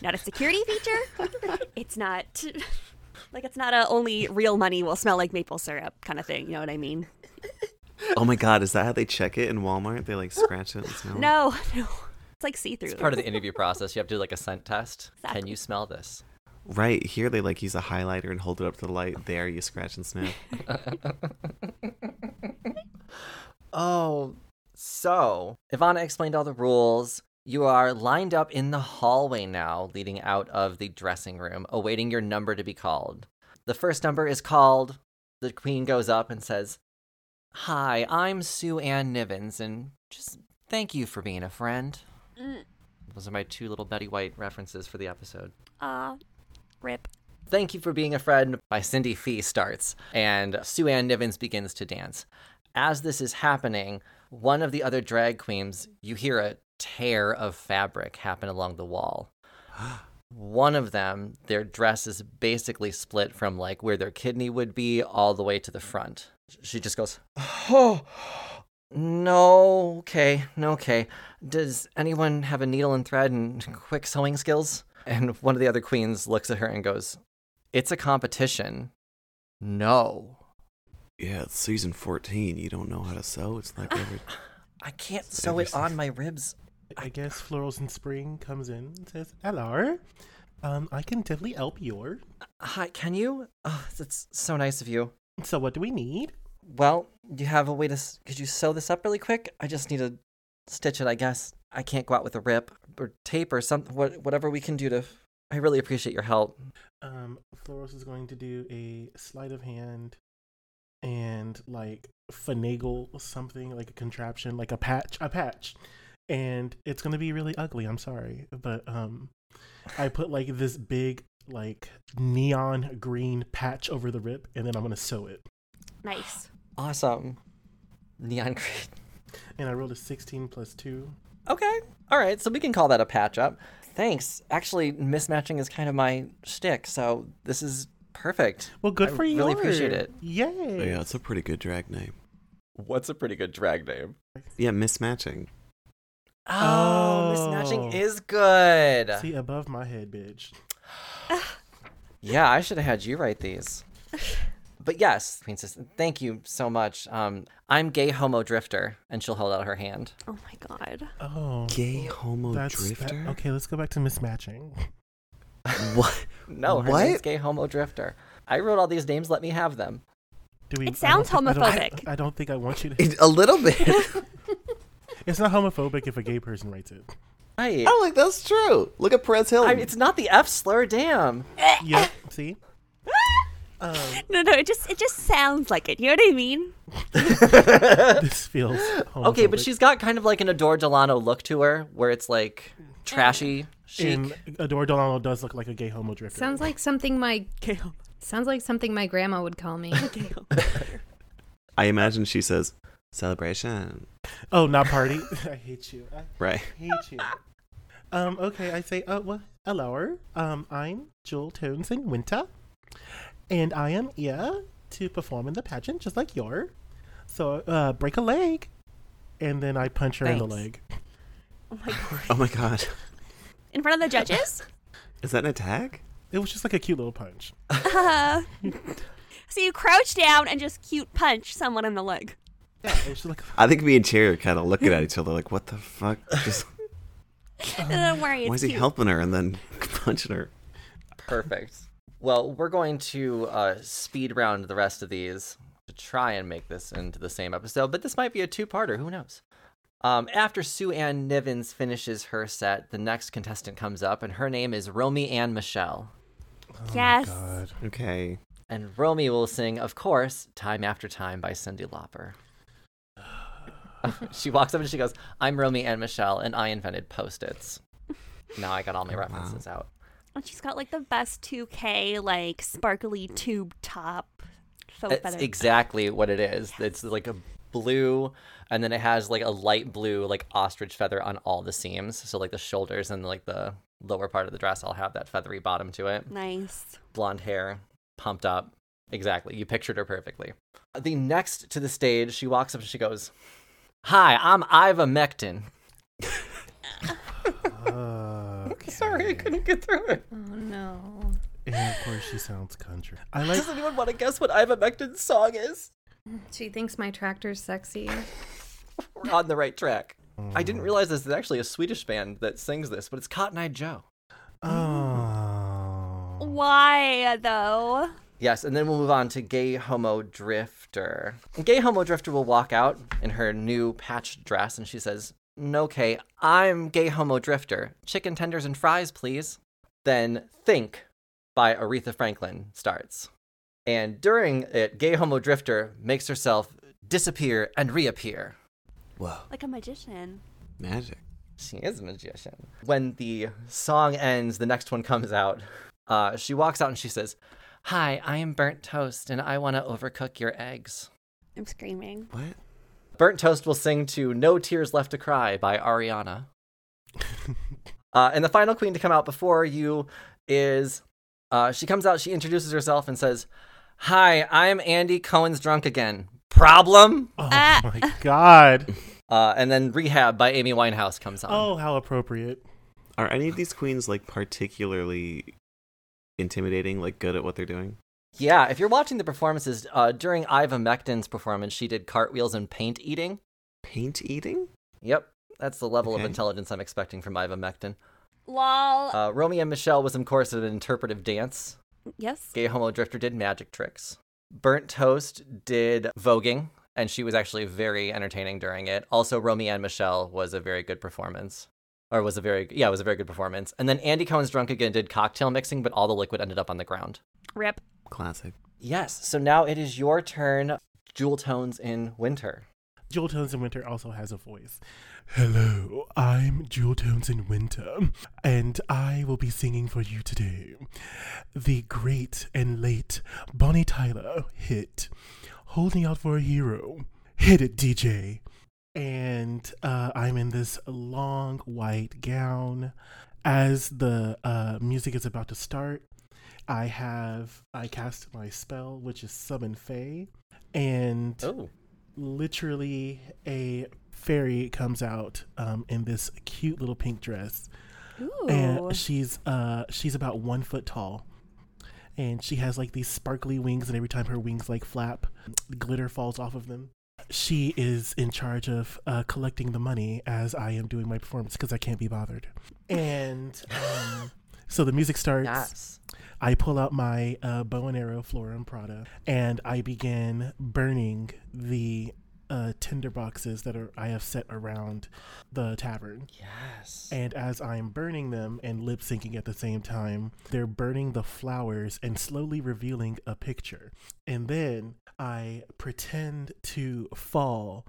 not a security feature. [LAUGHS] it's not like it's not a only real money will smell like maple syrup kind of thing. You know what I mean? Oh my god, is that how they check it in Walmart? They like scratch it and smell it? No, [LAUGHS] no, it's like see through. It's part of the interview process. You have to do like a scent test. Can you smell this? Right, here they like use a highlighter and hold it up to the light. There you scratch and sniff. [LAUGHS] Oh, so Ivana explained all the rules. You are lined up in the hallway now, leading out of the dressing room, awaiting your number to be called. The first number is called. The queen goes up and says, Hi, I'm Sue Ann Nivens, and just thank you for being a friend. Mm, Those are my two little Betty White references for the episode. uh, rip. Thank You for Being a Friend by Cindy Fee starts, and Sue Ann Nivens begins to dance. As this is happening, one of the other drag queens, you hear a tear of fabric happen along the wall. One of them, their dress is basically split from like where their kidney would be all the way to the front. She just goes, Oh, no, okay, no, okay. Does anyone have a needle and thread and quick sewing skills? And one of the other queens looks at her and goes, It's a competition. No. yeah, it's season 14. You don't know how to sew? It's like [SIGHS] every. I can't Save sew it yourself. on my ribs. I guess Florals in Spring comes in and says, Hello. Um, I can definitely help you. Hi, can you? Oh, that's so nice of you. So what do we need? Well, do you have a way to? Could you sew this up really quick? I just need to stitch it. I guess I can't go out with a rip or tape or something. What, whatever we can do to. I really appreciate your help. Um, Florals is going to do a sleight of hand and like finagle something like a contraption, like a patch, a patch, and it's gonna be really ugly. I'm sorry, but um, I put like this big like neon green patch over the rip, and then I'm gonna sew it. Nice. Awesome. Neon green. And I rolled a 16 plus two. Okay. All right. So we can call that a patch up. Thanks. Actually, mismatching is kind of my shtick, so this is perfect. Well, good I for you. really appreciate it. Yay! Yeah, it's a pretty good drag name. What's a pretty good drag name? Yeah, mismatching. Oh, Oh. mismatching is good. See above my head, bitch. [SIGHS] Yeah, I should have had you write these. [LAUGHS] But yes, Princess, thank you so much. Um, I'm gay homo drifter, and she'll hold out her hand. Oh my god. Oh, Gay homo that's that- drifter? okay. Let's go back to mismatching. [LAUGHS] What? No, her What? name's gay homo drifter. I wrote all these names. Let me have them. Do we? It I don't sounds I don't- homophobic. I don't think I want you to. It- a little bit. [LAUGHS] It's not homophobic if a gay person writes it. Right. I don't think that's true. Look at Perez Hill. It's not the F slur. Damn. Yep. See. Um, No, no, it just it just sounds like it. You know what I mean? [LAUGHS] this feels. Okay, but she's got kind of like an Adore Delano look to her, where it's like trashy, chic. And Adore Delano does look like a gay homo drifter. Sounds like something my sounds like something my grandma would call me. [LAUGHS] I imagine she says, celebration. Oh, not party. [LAUGHS] I hate you. I Right. hate you. Um. Okay. I say. Uh. Well. Hello. Um. I'm Jewel Tones in Winter, and I am here to perform in the pageant, just like your. So, uh, break a leg, and then I punch her in the leg. Oh my god. Oh my god. In front of the judges? Is that an attack? It was just like a cute little punch. Uh, [LAUGHS] so you crouch down and just cute punch someone in the leg. Yeah. It was just like. I think me and Cherry are kind of looking at each other like, what the fuck? Just No, [LAUGHS] don't worry, it's why is he cute. helping her and then [LAUGHS] punching her? Perfect. Well, we're going to uh, speed round the rest of these to try and make this into the same episode, but this might be a two-parter. Who knows? Um, after Sue Ann Nivens finishes her set, the next contestant comes up, and her name is Romy Ann Michelle. Oh my Yes. God. Okay. And Romy will sing, of course, Time After Time by Cyndi Lauper. [LAUGHS] she walks up and she goes, I'm Romy Ann Michelle, and I invented Post-its. Now I got all my Oh, wow. references out. And she's got like the best 2K, like sparkly tube top. So It's feathered. exactly what it is. It's like a blue, and then it has like a light blue, like ostrich feather on all the seams. So like the shoulders and like the lower part of the dress all have that feathery bottom to it. nice. Blonde hair, pumped up. Exactly. You pictured her perfectly. The next to the stage, she walks up and she goes, "Hi, I'm ivermectin." [LAUGHS] [LAUGHS] Uh, Okay. [LAUGHS] Sorry, I couldn't get through it. oh no. And of course, she sounds country. I like. Does anyone want to guess what ivermectin's song is? She thinks my tractor's sexy. [LAUGHS] We're on the right track. I Mm. didn't realize this is actually a Swedish band that sings this, but it's Cotton Eye Joe. Oh. Why though? Yes, and then we'll move on to Gay Homo Drifter. And Gay Homo Drifter will walk out in her new patched dress and she says, Okay, I'm Gay Homo Drifter. Chicken tenders and fries, please. Then Think by Aretha Franklin starts. And during it, Gay Homo Drifter makes herself disappear and reappear. Whoa. Like a magician. Magic. She is a magician. When the song ends, the next one comes out. Uh, she walks out and she says, Hi, I am Burnt Toast and I want to overcook your eggs. I'm screaming. What? Burnt Toast will sing to No Tears Left to Cry by Ariana. [LAUGHS] uh, and the final queen to come out before you is uh, she comes out, she introduces herself and says, Hi, I'm Andy Cohen's drunk again. Problem? Oh Ah. my god. [LAUGHS] Uh, and then Rehab by Amy Winehouse comes on. Oh, how appropriate. Are any of these queens like particularly intimidating, like good at what they're doing? Yeah, if you're watching the performances, uh, during ivermectin's performance, she did cartwheels and paint eating. paint eating? Yep, that's the level of intelligence I'm expecting from ivermectin. Lol. Uh, Romy and Michelle was, of course, an interpretive dance. yes. Gay Homo Drifter did magic tricks. Burnt Toast did voguing, and she was actually very entertaining during it. Also, Romy and Michelle was a very good performance. Or was a very, yeah, it was a very good performance. And then Andy Cohen's Drunk Again did cocktail mixing, but all the liquid ended up on the ground. Rip. Classic. Yes, so now it is your turn, Jewel Tones in Winter. Jewel Tones in Winter also has a voice. Hello, I'm Jewel Tones in Winter, and I will be singing for you today the great and late Bonnie Tyler hit, Holding Out for a Hero. Hit it, DJ. And uh, I'm in this long white gown. As the uh, music is about to start, I have I cast my spell, which is Summon Fae, and Oh. literally a fairy comes out um, in this cute little pink dress Ooh. and she's uh she's about one foot tall and she has like these sparkly wings and every time her wings like flap glitter falls off of them she is in charge of uh, collecting the money as i am doing my performance because i can't be bothered and um, so the music starts Yes. I pull out my uh, bow and arrow, Florum Prada, and I begin burning the uh, tinder boxes that are I have set around the tavern. Yes. And as I'm burning them and lip syncing at the same time, they're burning the flowers and slowly revealing a picture. And then I pretend to fall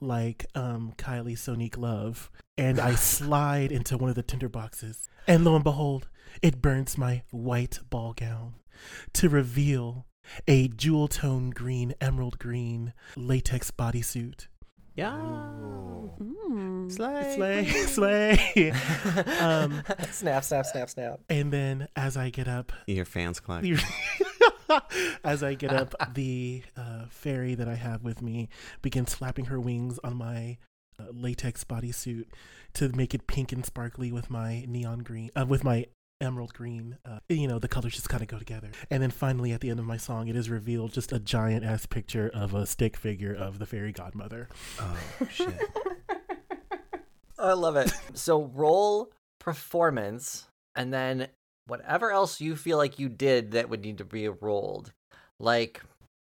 like um, Kylie Sonique Love, and I slide into one of the tinder boxes. And lo and behold, it burns my white ball gown to reveal a jewel tone green, emerald green latex bodysuit. Yeah. Mm. Slay, [LAUGHS] slay. [LAUGHS] um, snap, snap, snap, snap. and then as I get up, Your fans clap. [LAUGHS] the- [LAUGHS] as I get up, the uh, fairy that I have with me begins flapping her wings on my uh, latex bodysuit to make it pink and sparkly with my neon green, uh, with my emerald green. Uh, you know, the colors just kind of go together. And then finally, at the end of my song, it is revealed just a giant ass picture of a stick figure of the fairy godmother. Oh shit. [LAUGHS] I love it. so roll performance, and then whatever else you feel like you did that would need to be rolled, like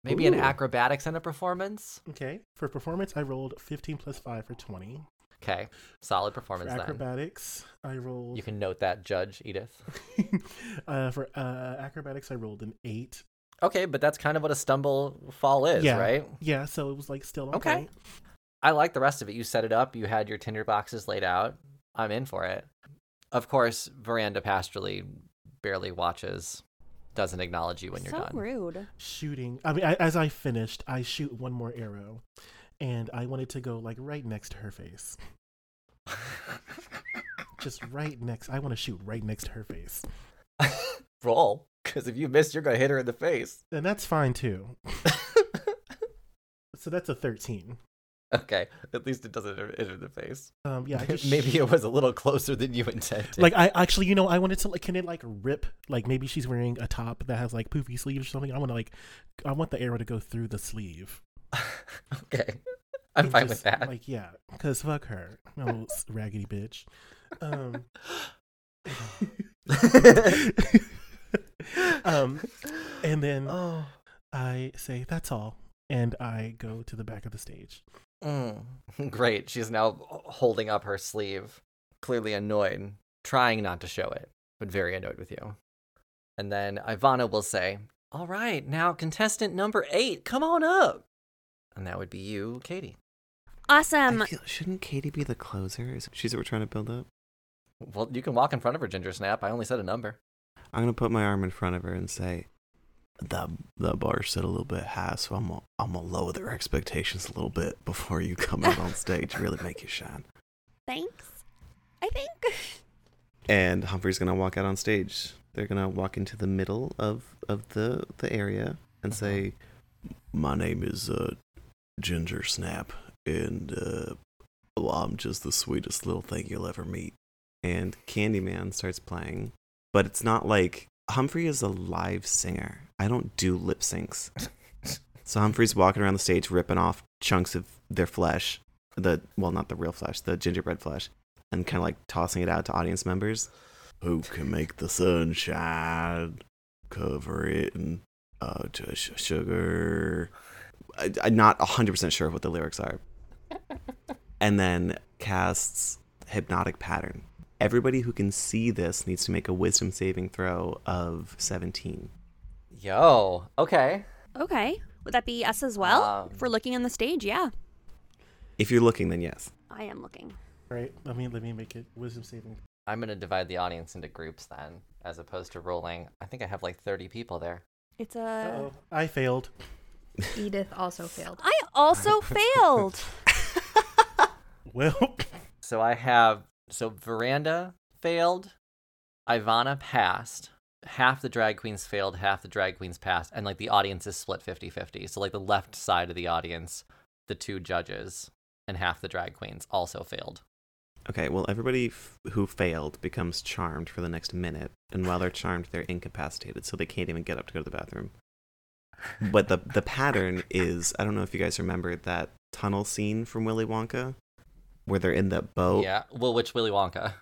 maybe an acrobatics and a performance. Okay, for performance, I rolled 15 plus 5 for 20. Okay, solid For performance then. acrobatics, I rolled. You can note that, Judge Edith. [LAUGHS] uh, for uh, acrobatics, I rolled an 8. Okay, but that's kind of what a stumble fall is, Yeah. right? Yeah, so it was like still on Okay. I like the rest of it. You set it up, you had your tinder boxes laid out. I'm in for it. Of course, Veranda Pastorly barely watches, doesn't acknowledge you when you're so done. rude. Shooting. I mean, I, as I finished, I shoot one more arrow, and I wanted to go like right next to her face. [LAUGHS] Just right next. I want to shoot right next to her face, [LAUGHS] Roll, because if you miss, you're gonna hit her in the face. and that's fine too. [LAUGHS] So that's a 13. Okay, at least it doesn't hit her the face. Um, yeah, [LAUGHS] just maybe it was a little closer than you intended. Like I actually, you know, I wanted to like, can it like rip? Like maybe she's wearing a top that has like poofy sleeves or something. I want to like, I want the arrow to go through the sleeve. [LAUGHS] okay, I'm And fine just, with that. Like, yeah, because fuck her, no [LAUGHS] raggedy bitch. Um, um, and then oh. I say that's all, and I go to the back of the stage. Mm. [LAUGHS] Great. She's now holding up her sleeve, clearly annoyed, trying not to show it, but very annoyed with you. And then Ivana will say, All right, now contestant number eight, come on up. And that would be you, Katie. Awesome. I feel, shouldn't Katie be the closer? Is she's what we're trying to build up? Well, you can walk in front of her, Ginger Snap. I only said a number. I'm gonna put my arm in front of her and say, "The the bar set a little bit high, so I'm gonna I'm gonna lower their expectations a little bit before you come out on stage. Really make you shine." [LAUGHS] Thanks. I think. And Humphrey's gonna walk out on stage. They're gonna walk into the middle of of the the area and say, "My name is uh, Ginger Snap, and uh, well, I'm just the sweetest little thing you'll ever meet." And Candyman starts playing, but it's not like Humphrey is a live singer. I don't do lip syncs. [LAUGHS] so Humphrey's walking around the stage ripping off chunks of their flesh the well, not the real flesh, the gingerbread flesh, and kind of like tossing it out to audience members. Who can make the sun shine? Cover it in uh, just sugar. I, I'm not 100% sure what the lyrics are. [LAUGHS] and then casts hypnotic pattern. Everybody who can see this needs to make a wisdom saving throw of 17. Yo. Okay. Okay. Would that be us as well? Um, if we're looking on the stage, yeah. If you're looking, then yes. I am looking. Right. Let me let me make it wisdom saving. I'm gonna divide the audience into groups then, as opposed to rolling. I think I have like 30 people there. It's a. Uh-oh. I failed. Edith also failed. I also [LAUGHS] failed. Well, So I have so Veranda failed, Ivana passed, half the drag queens failed, half the drag queens passed, and like the audience is split 50-50. So like the left side of the audience, the two judges, and half the drag queens also failed. Okay, well, everybody f- who failed becomes charmed for the next minute, and while they're charmed, they're incapacitated, so they can't even get up to go to the bathroom. But the the pattern is I don't know if you guys remember that tunnel scene from Willy Wonka, where they're in the boat. Yeah. Well, which Willy Wonka?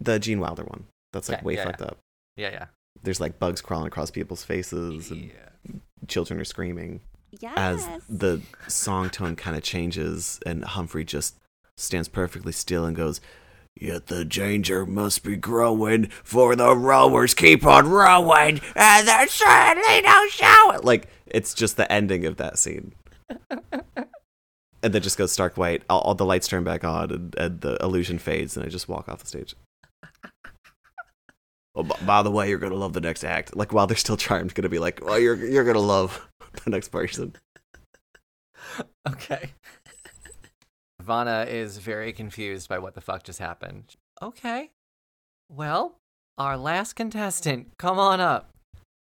The Gene Wilder one. That's like Okay, way yeah, fucked up. Yeah, yeah. There's like bugs crawling across people's faces, and Yeah. children are screaming. yes. As the [LAUGHS] song tone kind of changes, and Humphrey just stands perfectly still and goes, Yet the danger must be growing, for the rowers keep on rowing, and there's certainly no showing. Like, it's just the ending of that scene. [LAUGHS] and then just goes stark white. All, all the lights turn back on, and, and the illusion fades, and I just walk off the stage. Oh, b- by the way, you're gonna love the next act. Like while they're still charmed, gonna be like, "Well, you're you're gonna love [LAUGHS] the next person." Okay. Ivana is very confused by what the fuck just happened. Okay. Well, our last contestant, come on up.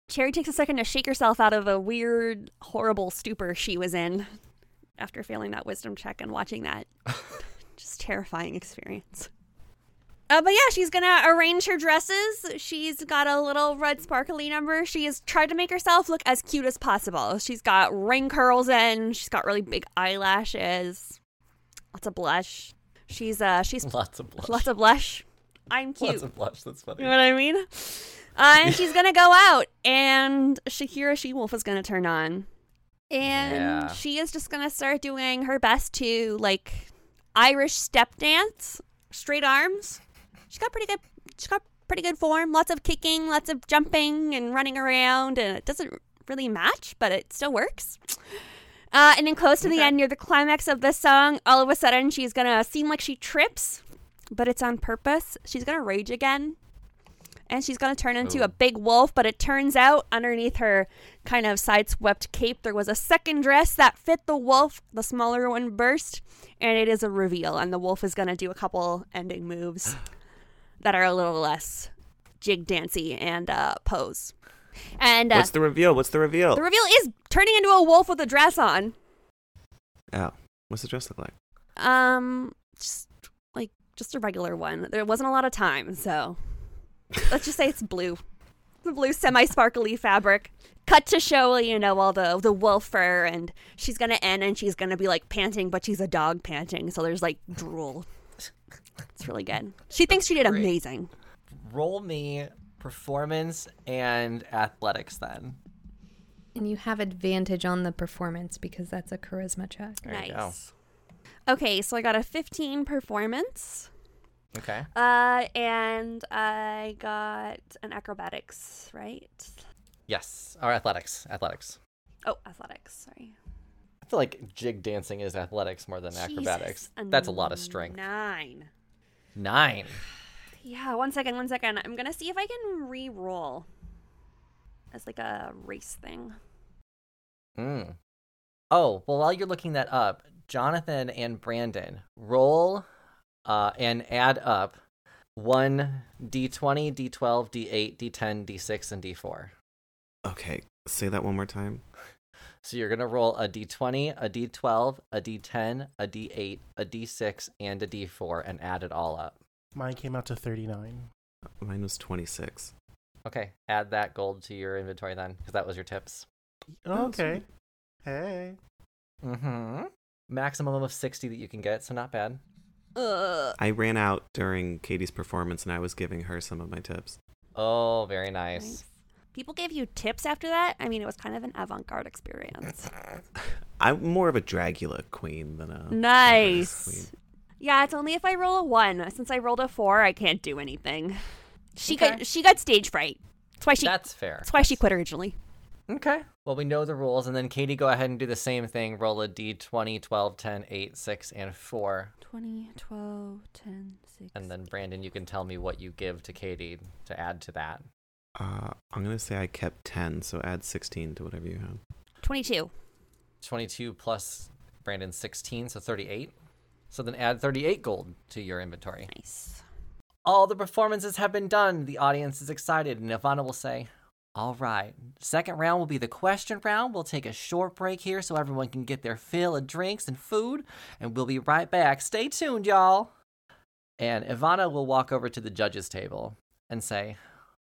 Cherry takes a second to shake herself out of a weird, horrible stupor she was in after failing that wisdom check and watching that [LAUGHS] just terrifying experience. Uh, but yeah, she's gonna arrange her dresses. She's got a little red sparkly number. She has tried to make herself look as cute as possible. She's got ring curls in. She's got really big eyelashes. Lots of blush. She's uh she's [LAUGHS] Lots of blush. lots of blush. I'm cute. Lots of blush. That's funny. You know what I mean? Uh, and she's [LAUGHS] gonna go out, and Shakira She Wolf is gonna turn on, and Yeah. she is just gonna start doing her best to like Irish step dance, straight arms. She's got pretty good. She's got pretty good form. Lots of kicking, lots of jumping and running around, and it doesn't really match, but it still works. Uh, and then close to the end, near the climax of the song, all of a sudden she's gonna seem like she trips, but it's on purpose. She's gonna rage again. And she's gonna turn into Ooh. a big wolf, but it turns out underneath her kind of sideswept cape, there was a second dress that fit the wolf. The smaller one burst, and it is a reveal. And the wolf is gonna do a couple ending moves [SIGHS] that are a little less jig dancy and uh, pose. And uh, What's the reveal? What's the reveal? the reveal is turning into a wolf with a dress on. oh, what's the dress look like? Um, just like just a regular one. There wasn't a lot of time, so let's just say it's blue. The blue semi-sparkly fabric. Cut to show, you know, all the the wolf fur, and she's gonna end, and she's gonna be like panting, but she's a dog panting, so there's like drool. It's really good. She thinks she did Great. amazing. Roll me performance and athletics then. And you have advantage on the performance because that's a charisma check. There you go. nice. Okay, so I got a 15 performance. Okay. Uh, and I got an acrobatics, right? Yes. Or athletics. Athletics. Oh, athletics. Sorry. I feel like jig dancing is athletics more than acrobatics. Jesus, That's a lot of strength. Nine. Nine. Yeah, one second, one second. I'm gonna see if I can re-roll as like a race thing. Hmm. Oh, well, while you're looking that up, Jonathan and Brandon roll uh, and add up one d20, d12, d8, d10, d6, and d4. Okay, say that one more time. So you're going to roll a d20, a d12, a d10, a d8, a d6, and a d4 and add it all up. mine came out to 39. Mine was 26. Okay, add that gold to your inventory then, because that was your tips. Okay. Hey. Mm-hmm. maximum of 60 that you can get, so not bad. Ugh. I ran out during Katie's performance and I was giving her some of my tips. Oh, very nice. Nice. People gave you tips after that. I mean, it was kind of an avant-garde experience. [LAUGHS] I'm more of a Dragula queen than a Nice. queen. Yeah, it's only if I roll a one. Since I rolled a four, I can't do anything. She Okay. got she got stage fright. That's why she. That's fair. That's why she quit originally. Okay. Well, we know the rules, and then Katie, go ahead and do the same thing. Roll a d20, 12, 10, 8, 6, and 4. 20, 12, 10, 6. And then, Brandon, you can tell me what you give to Katie to add to that. Uh, I'm gonna say I kept ten, so add sixteen to whatever you have. 22. 22 plus Brandon 16, so 38. So then add 38 gold to your inventory. Nice. All the performances have been done. The audience is excited, and Ivana will say, All right, second round will be the question round. We'll take a short break here so everyone can get their fill of drinks and food, and we'll be right back. Stay tuned, y'all. And Ivana will walk over to the judges' table and say,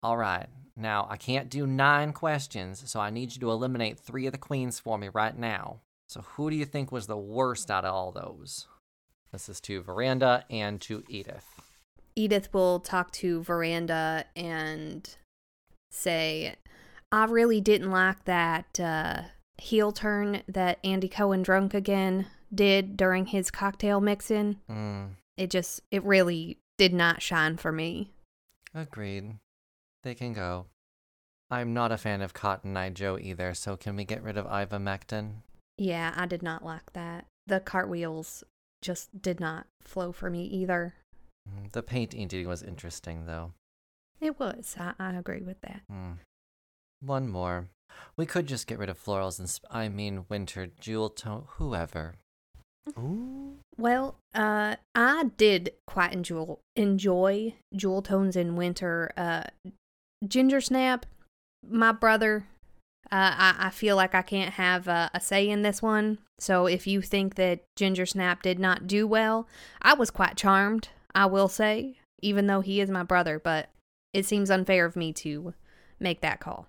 All right, now I can't do nine questions, so I need you to eliminate three of the queens for me right now. So, who do you think was the worst out of all those? This is to Veranda and to Edith. Edith will talk to Veranda and say, I really didn't like that uh, heel turn that Andy Cohen drunk again did during his cocktail mixing. Mm, It just, it really did not shine for me. agreed. They can go. I'm not a fan of Cotton Eye Joe either, so can we get rid of ivermectin? Yeah, I did not like that. The cartwheels just did not flow for me either. Mm, The paint eating was interesting, though. It was. I, I agree with that. Hmm. One more. We could just get rid of florals and sp- I mean winter jewel tone, whoever. Ooh. Well, uh, I did quite enjoy enjoy jewel tones in winter. Uh, Ginger Snap, my brother. Uh, I, I feel like I can't have a, a say in this one. So if you think that Ginger Snap did not do well, I was quite charmed. I will say, even though he is my brother, but it seems unfair of me to make that call.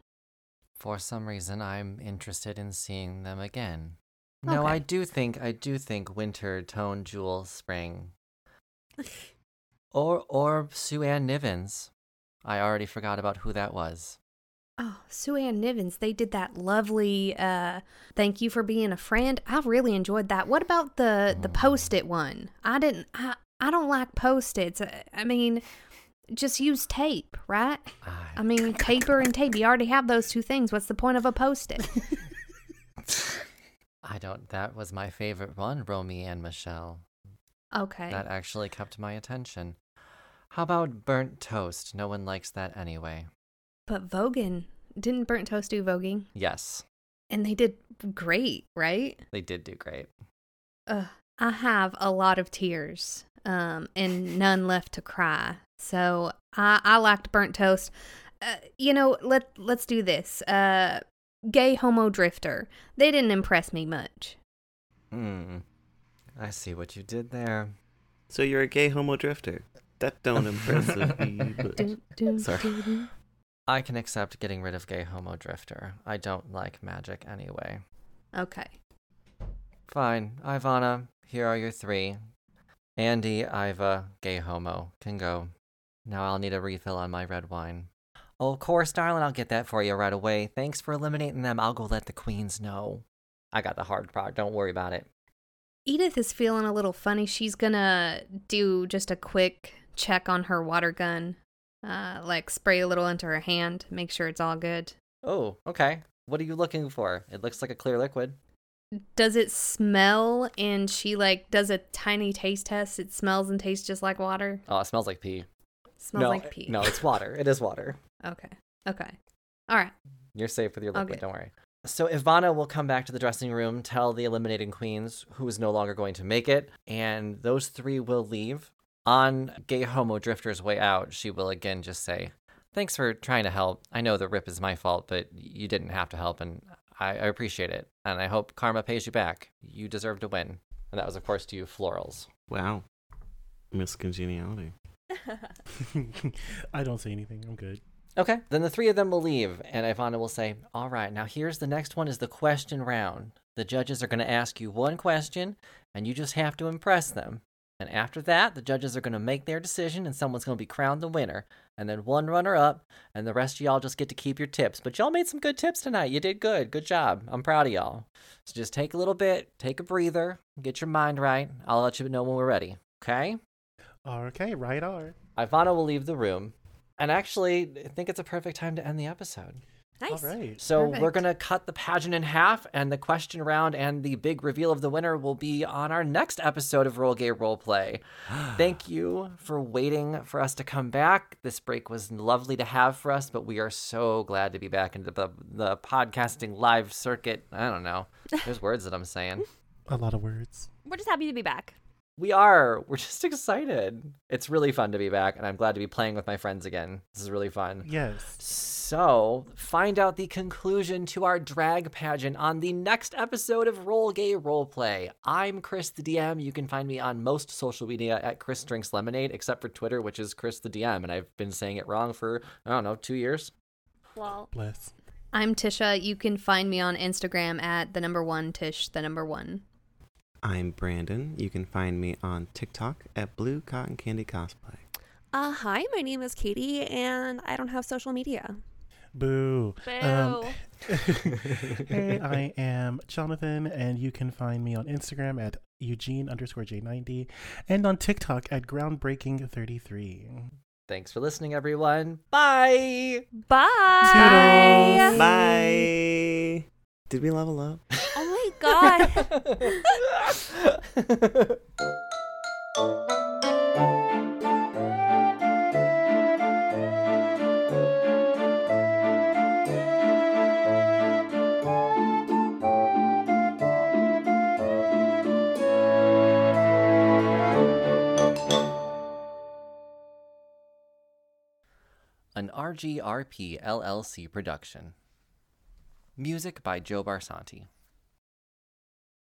For some reason, I'm interested in seeing them again. No, I do think I do think winter tone jewel spring. [LAUGHS] or or Sue Ann Nivens. I already forgot about who that was. Oh, Sue Ann Nivens, they did that lovely uh thank you for being a friend. I really enjoyed that. What about the the Mm. post-it one? I didn't I I don't like post-its. Uh, I mean, just use tape, right? I mean, paper and tape. You already have those two things. What's the point of a post-it? [LAUGHS] I don't. That was my favorite one, Romy and Michelle. Okay. That actually kept my attention. How about burnt toast? No one likes that anyway. But voguing, didn't Burnt Toast do voguing? Yes, And they did great, right? they did do great. Ugh, I have a lot of tears, um, and none left to cry. So I, I liked burnt toast. Uh, you know, let let's do this. Uh, gay homo drifter. They didn't impress me much. Hmm. I see what you did there. So you're a gay homo drifter. That don't impress me. [LAUGHS] but- Dun, dun, Sorry. dun, dun. I can accept getting rid of gay homo drifter. I don't like magic anyway. Okay. Fine, Ivana, here are your three. Andy, Iva, gay homo, can go. Now I'll need a refill on my red wine. Oh, of course, darling, I'll get that for you right away. Thanks for eliminating them. I'll go let the queens know. I got the hard part. Don't worry about it. Edith is feeling a little funny. She's gonna do just a quick check on her water gun, uh, like spray a little into her hand, make sure it's all good. Oh, okay. What are you looking for? It looks like a clear liquid. does it smell and she like does a tiny taste test it smells and tastes just like water Oh, it smells like pee. Smells no, like eh, pee No, it's water. It is water. [LAUGHS] okay okay all right You're safe with your liquid, Okay. don't worry. So Ivana will come back to the dressing room, tell the eliminating queens who is no longer going to make it, and those three will leave. On Gay Homo Drifter's way out, she will again just say, Thanks for trying to help. I know the rip is my fault, but you didn't have to help, and I, I appreciate it. And I hope karma pays you back. You deserve to win. And that was, of course, to you, Florals. wow. Miss Congeniality. [LAUGHS] I don't say anything. I'm good. Okay. Then the three of them will leave, and Ivana will say, All right, now here's the next one is the question round. The judges are going to ask you one question, and you just have to impress them. And after that, the judges are going to make their decision, and someone's going to be crowned the winner. And then one runner up, and the rest of y'all just get to keep your tips. But y'all made some good tips tonight. You did good. Good job. I'm proud of y'all. So just take a little bit, take a breather, get your mind right. I'll let you know when we're ready. Okay? Okay, right on. Ivana will leave the room. And actually, I think it's a perfect time to end the episode. Nice. All right. So we're going to cut the pageant in half, and the question round and the big reveal of the winner will be on our next episode of Roll Gay Roleplay. [GASPS] Thank you for waiting for us to come back. This break was lovely to have for us, but we are so glad to be back into the, the podcasting live circuit. I don't know. There's words that I'm saying. [LAUGHS] A lot of words. We're just happy to be back. We are. We're [LAUGHS] just excited. It's really fun to be back, and I'm glad to be playing with my friends again. This is really fun. Yes. So, find out the conclusion to our drag pageant on the next episode of Roll Gay Roleplay. I'm Chris the DM. You can find me on most social media at Chris Drinks Lemonade, except for Twitter, which is Chris the DM, and I've been saying it wrong for, I don't know, two years. Well, Bless. I'm Tisha. You can find me on Instagram at the number one Tish, the number one. I'm Brandon. You can find me on TikTok at Blue Cotton Candy Cosplay. uh, hi, my name is Katie, and I don't have social media. Boo. Boo. Um, [LAUGHS] hey, [LAUGHS] I am Jonathan, and you can find me on Instagram at Eugene underscore J90 and on TikTok at Groundbreaking33. Thanks for listening, everyone. Bye! Bye. Toodles. Bye. Did we level up? [LAUGHS] Oh my god. An RGRP LLC production. Music by Joe Barsanti.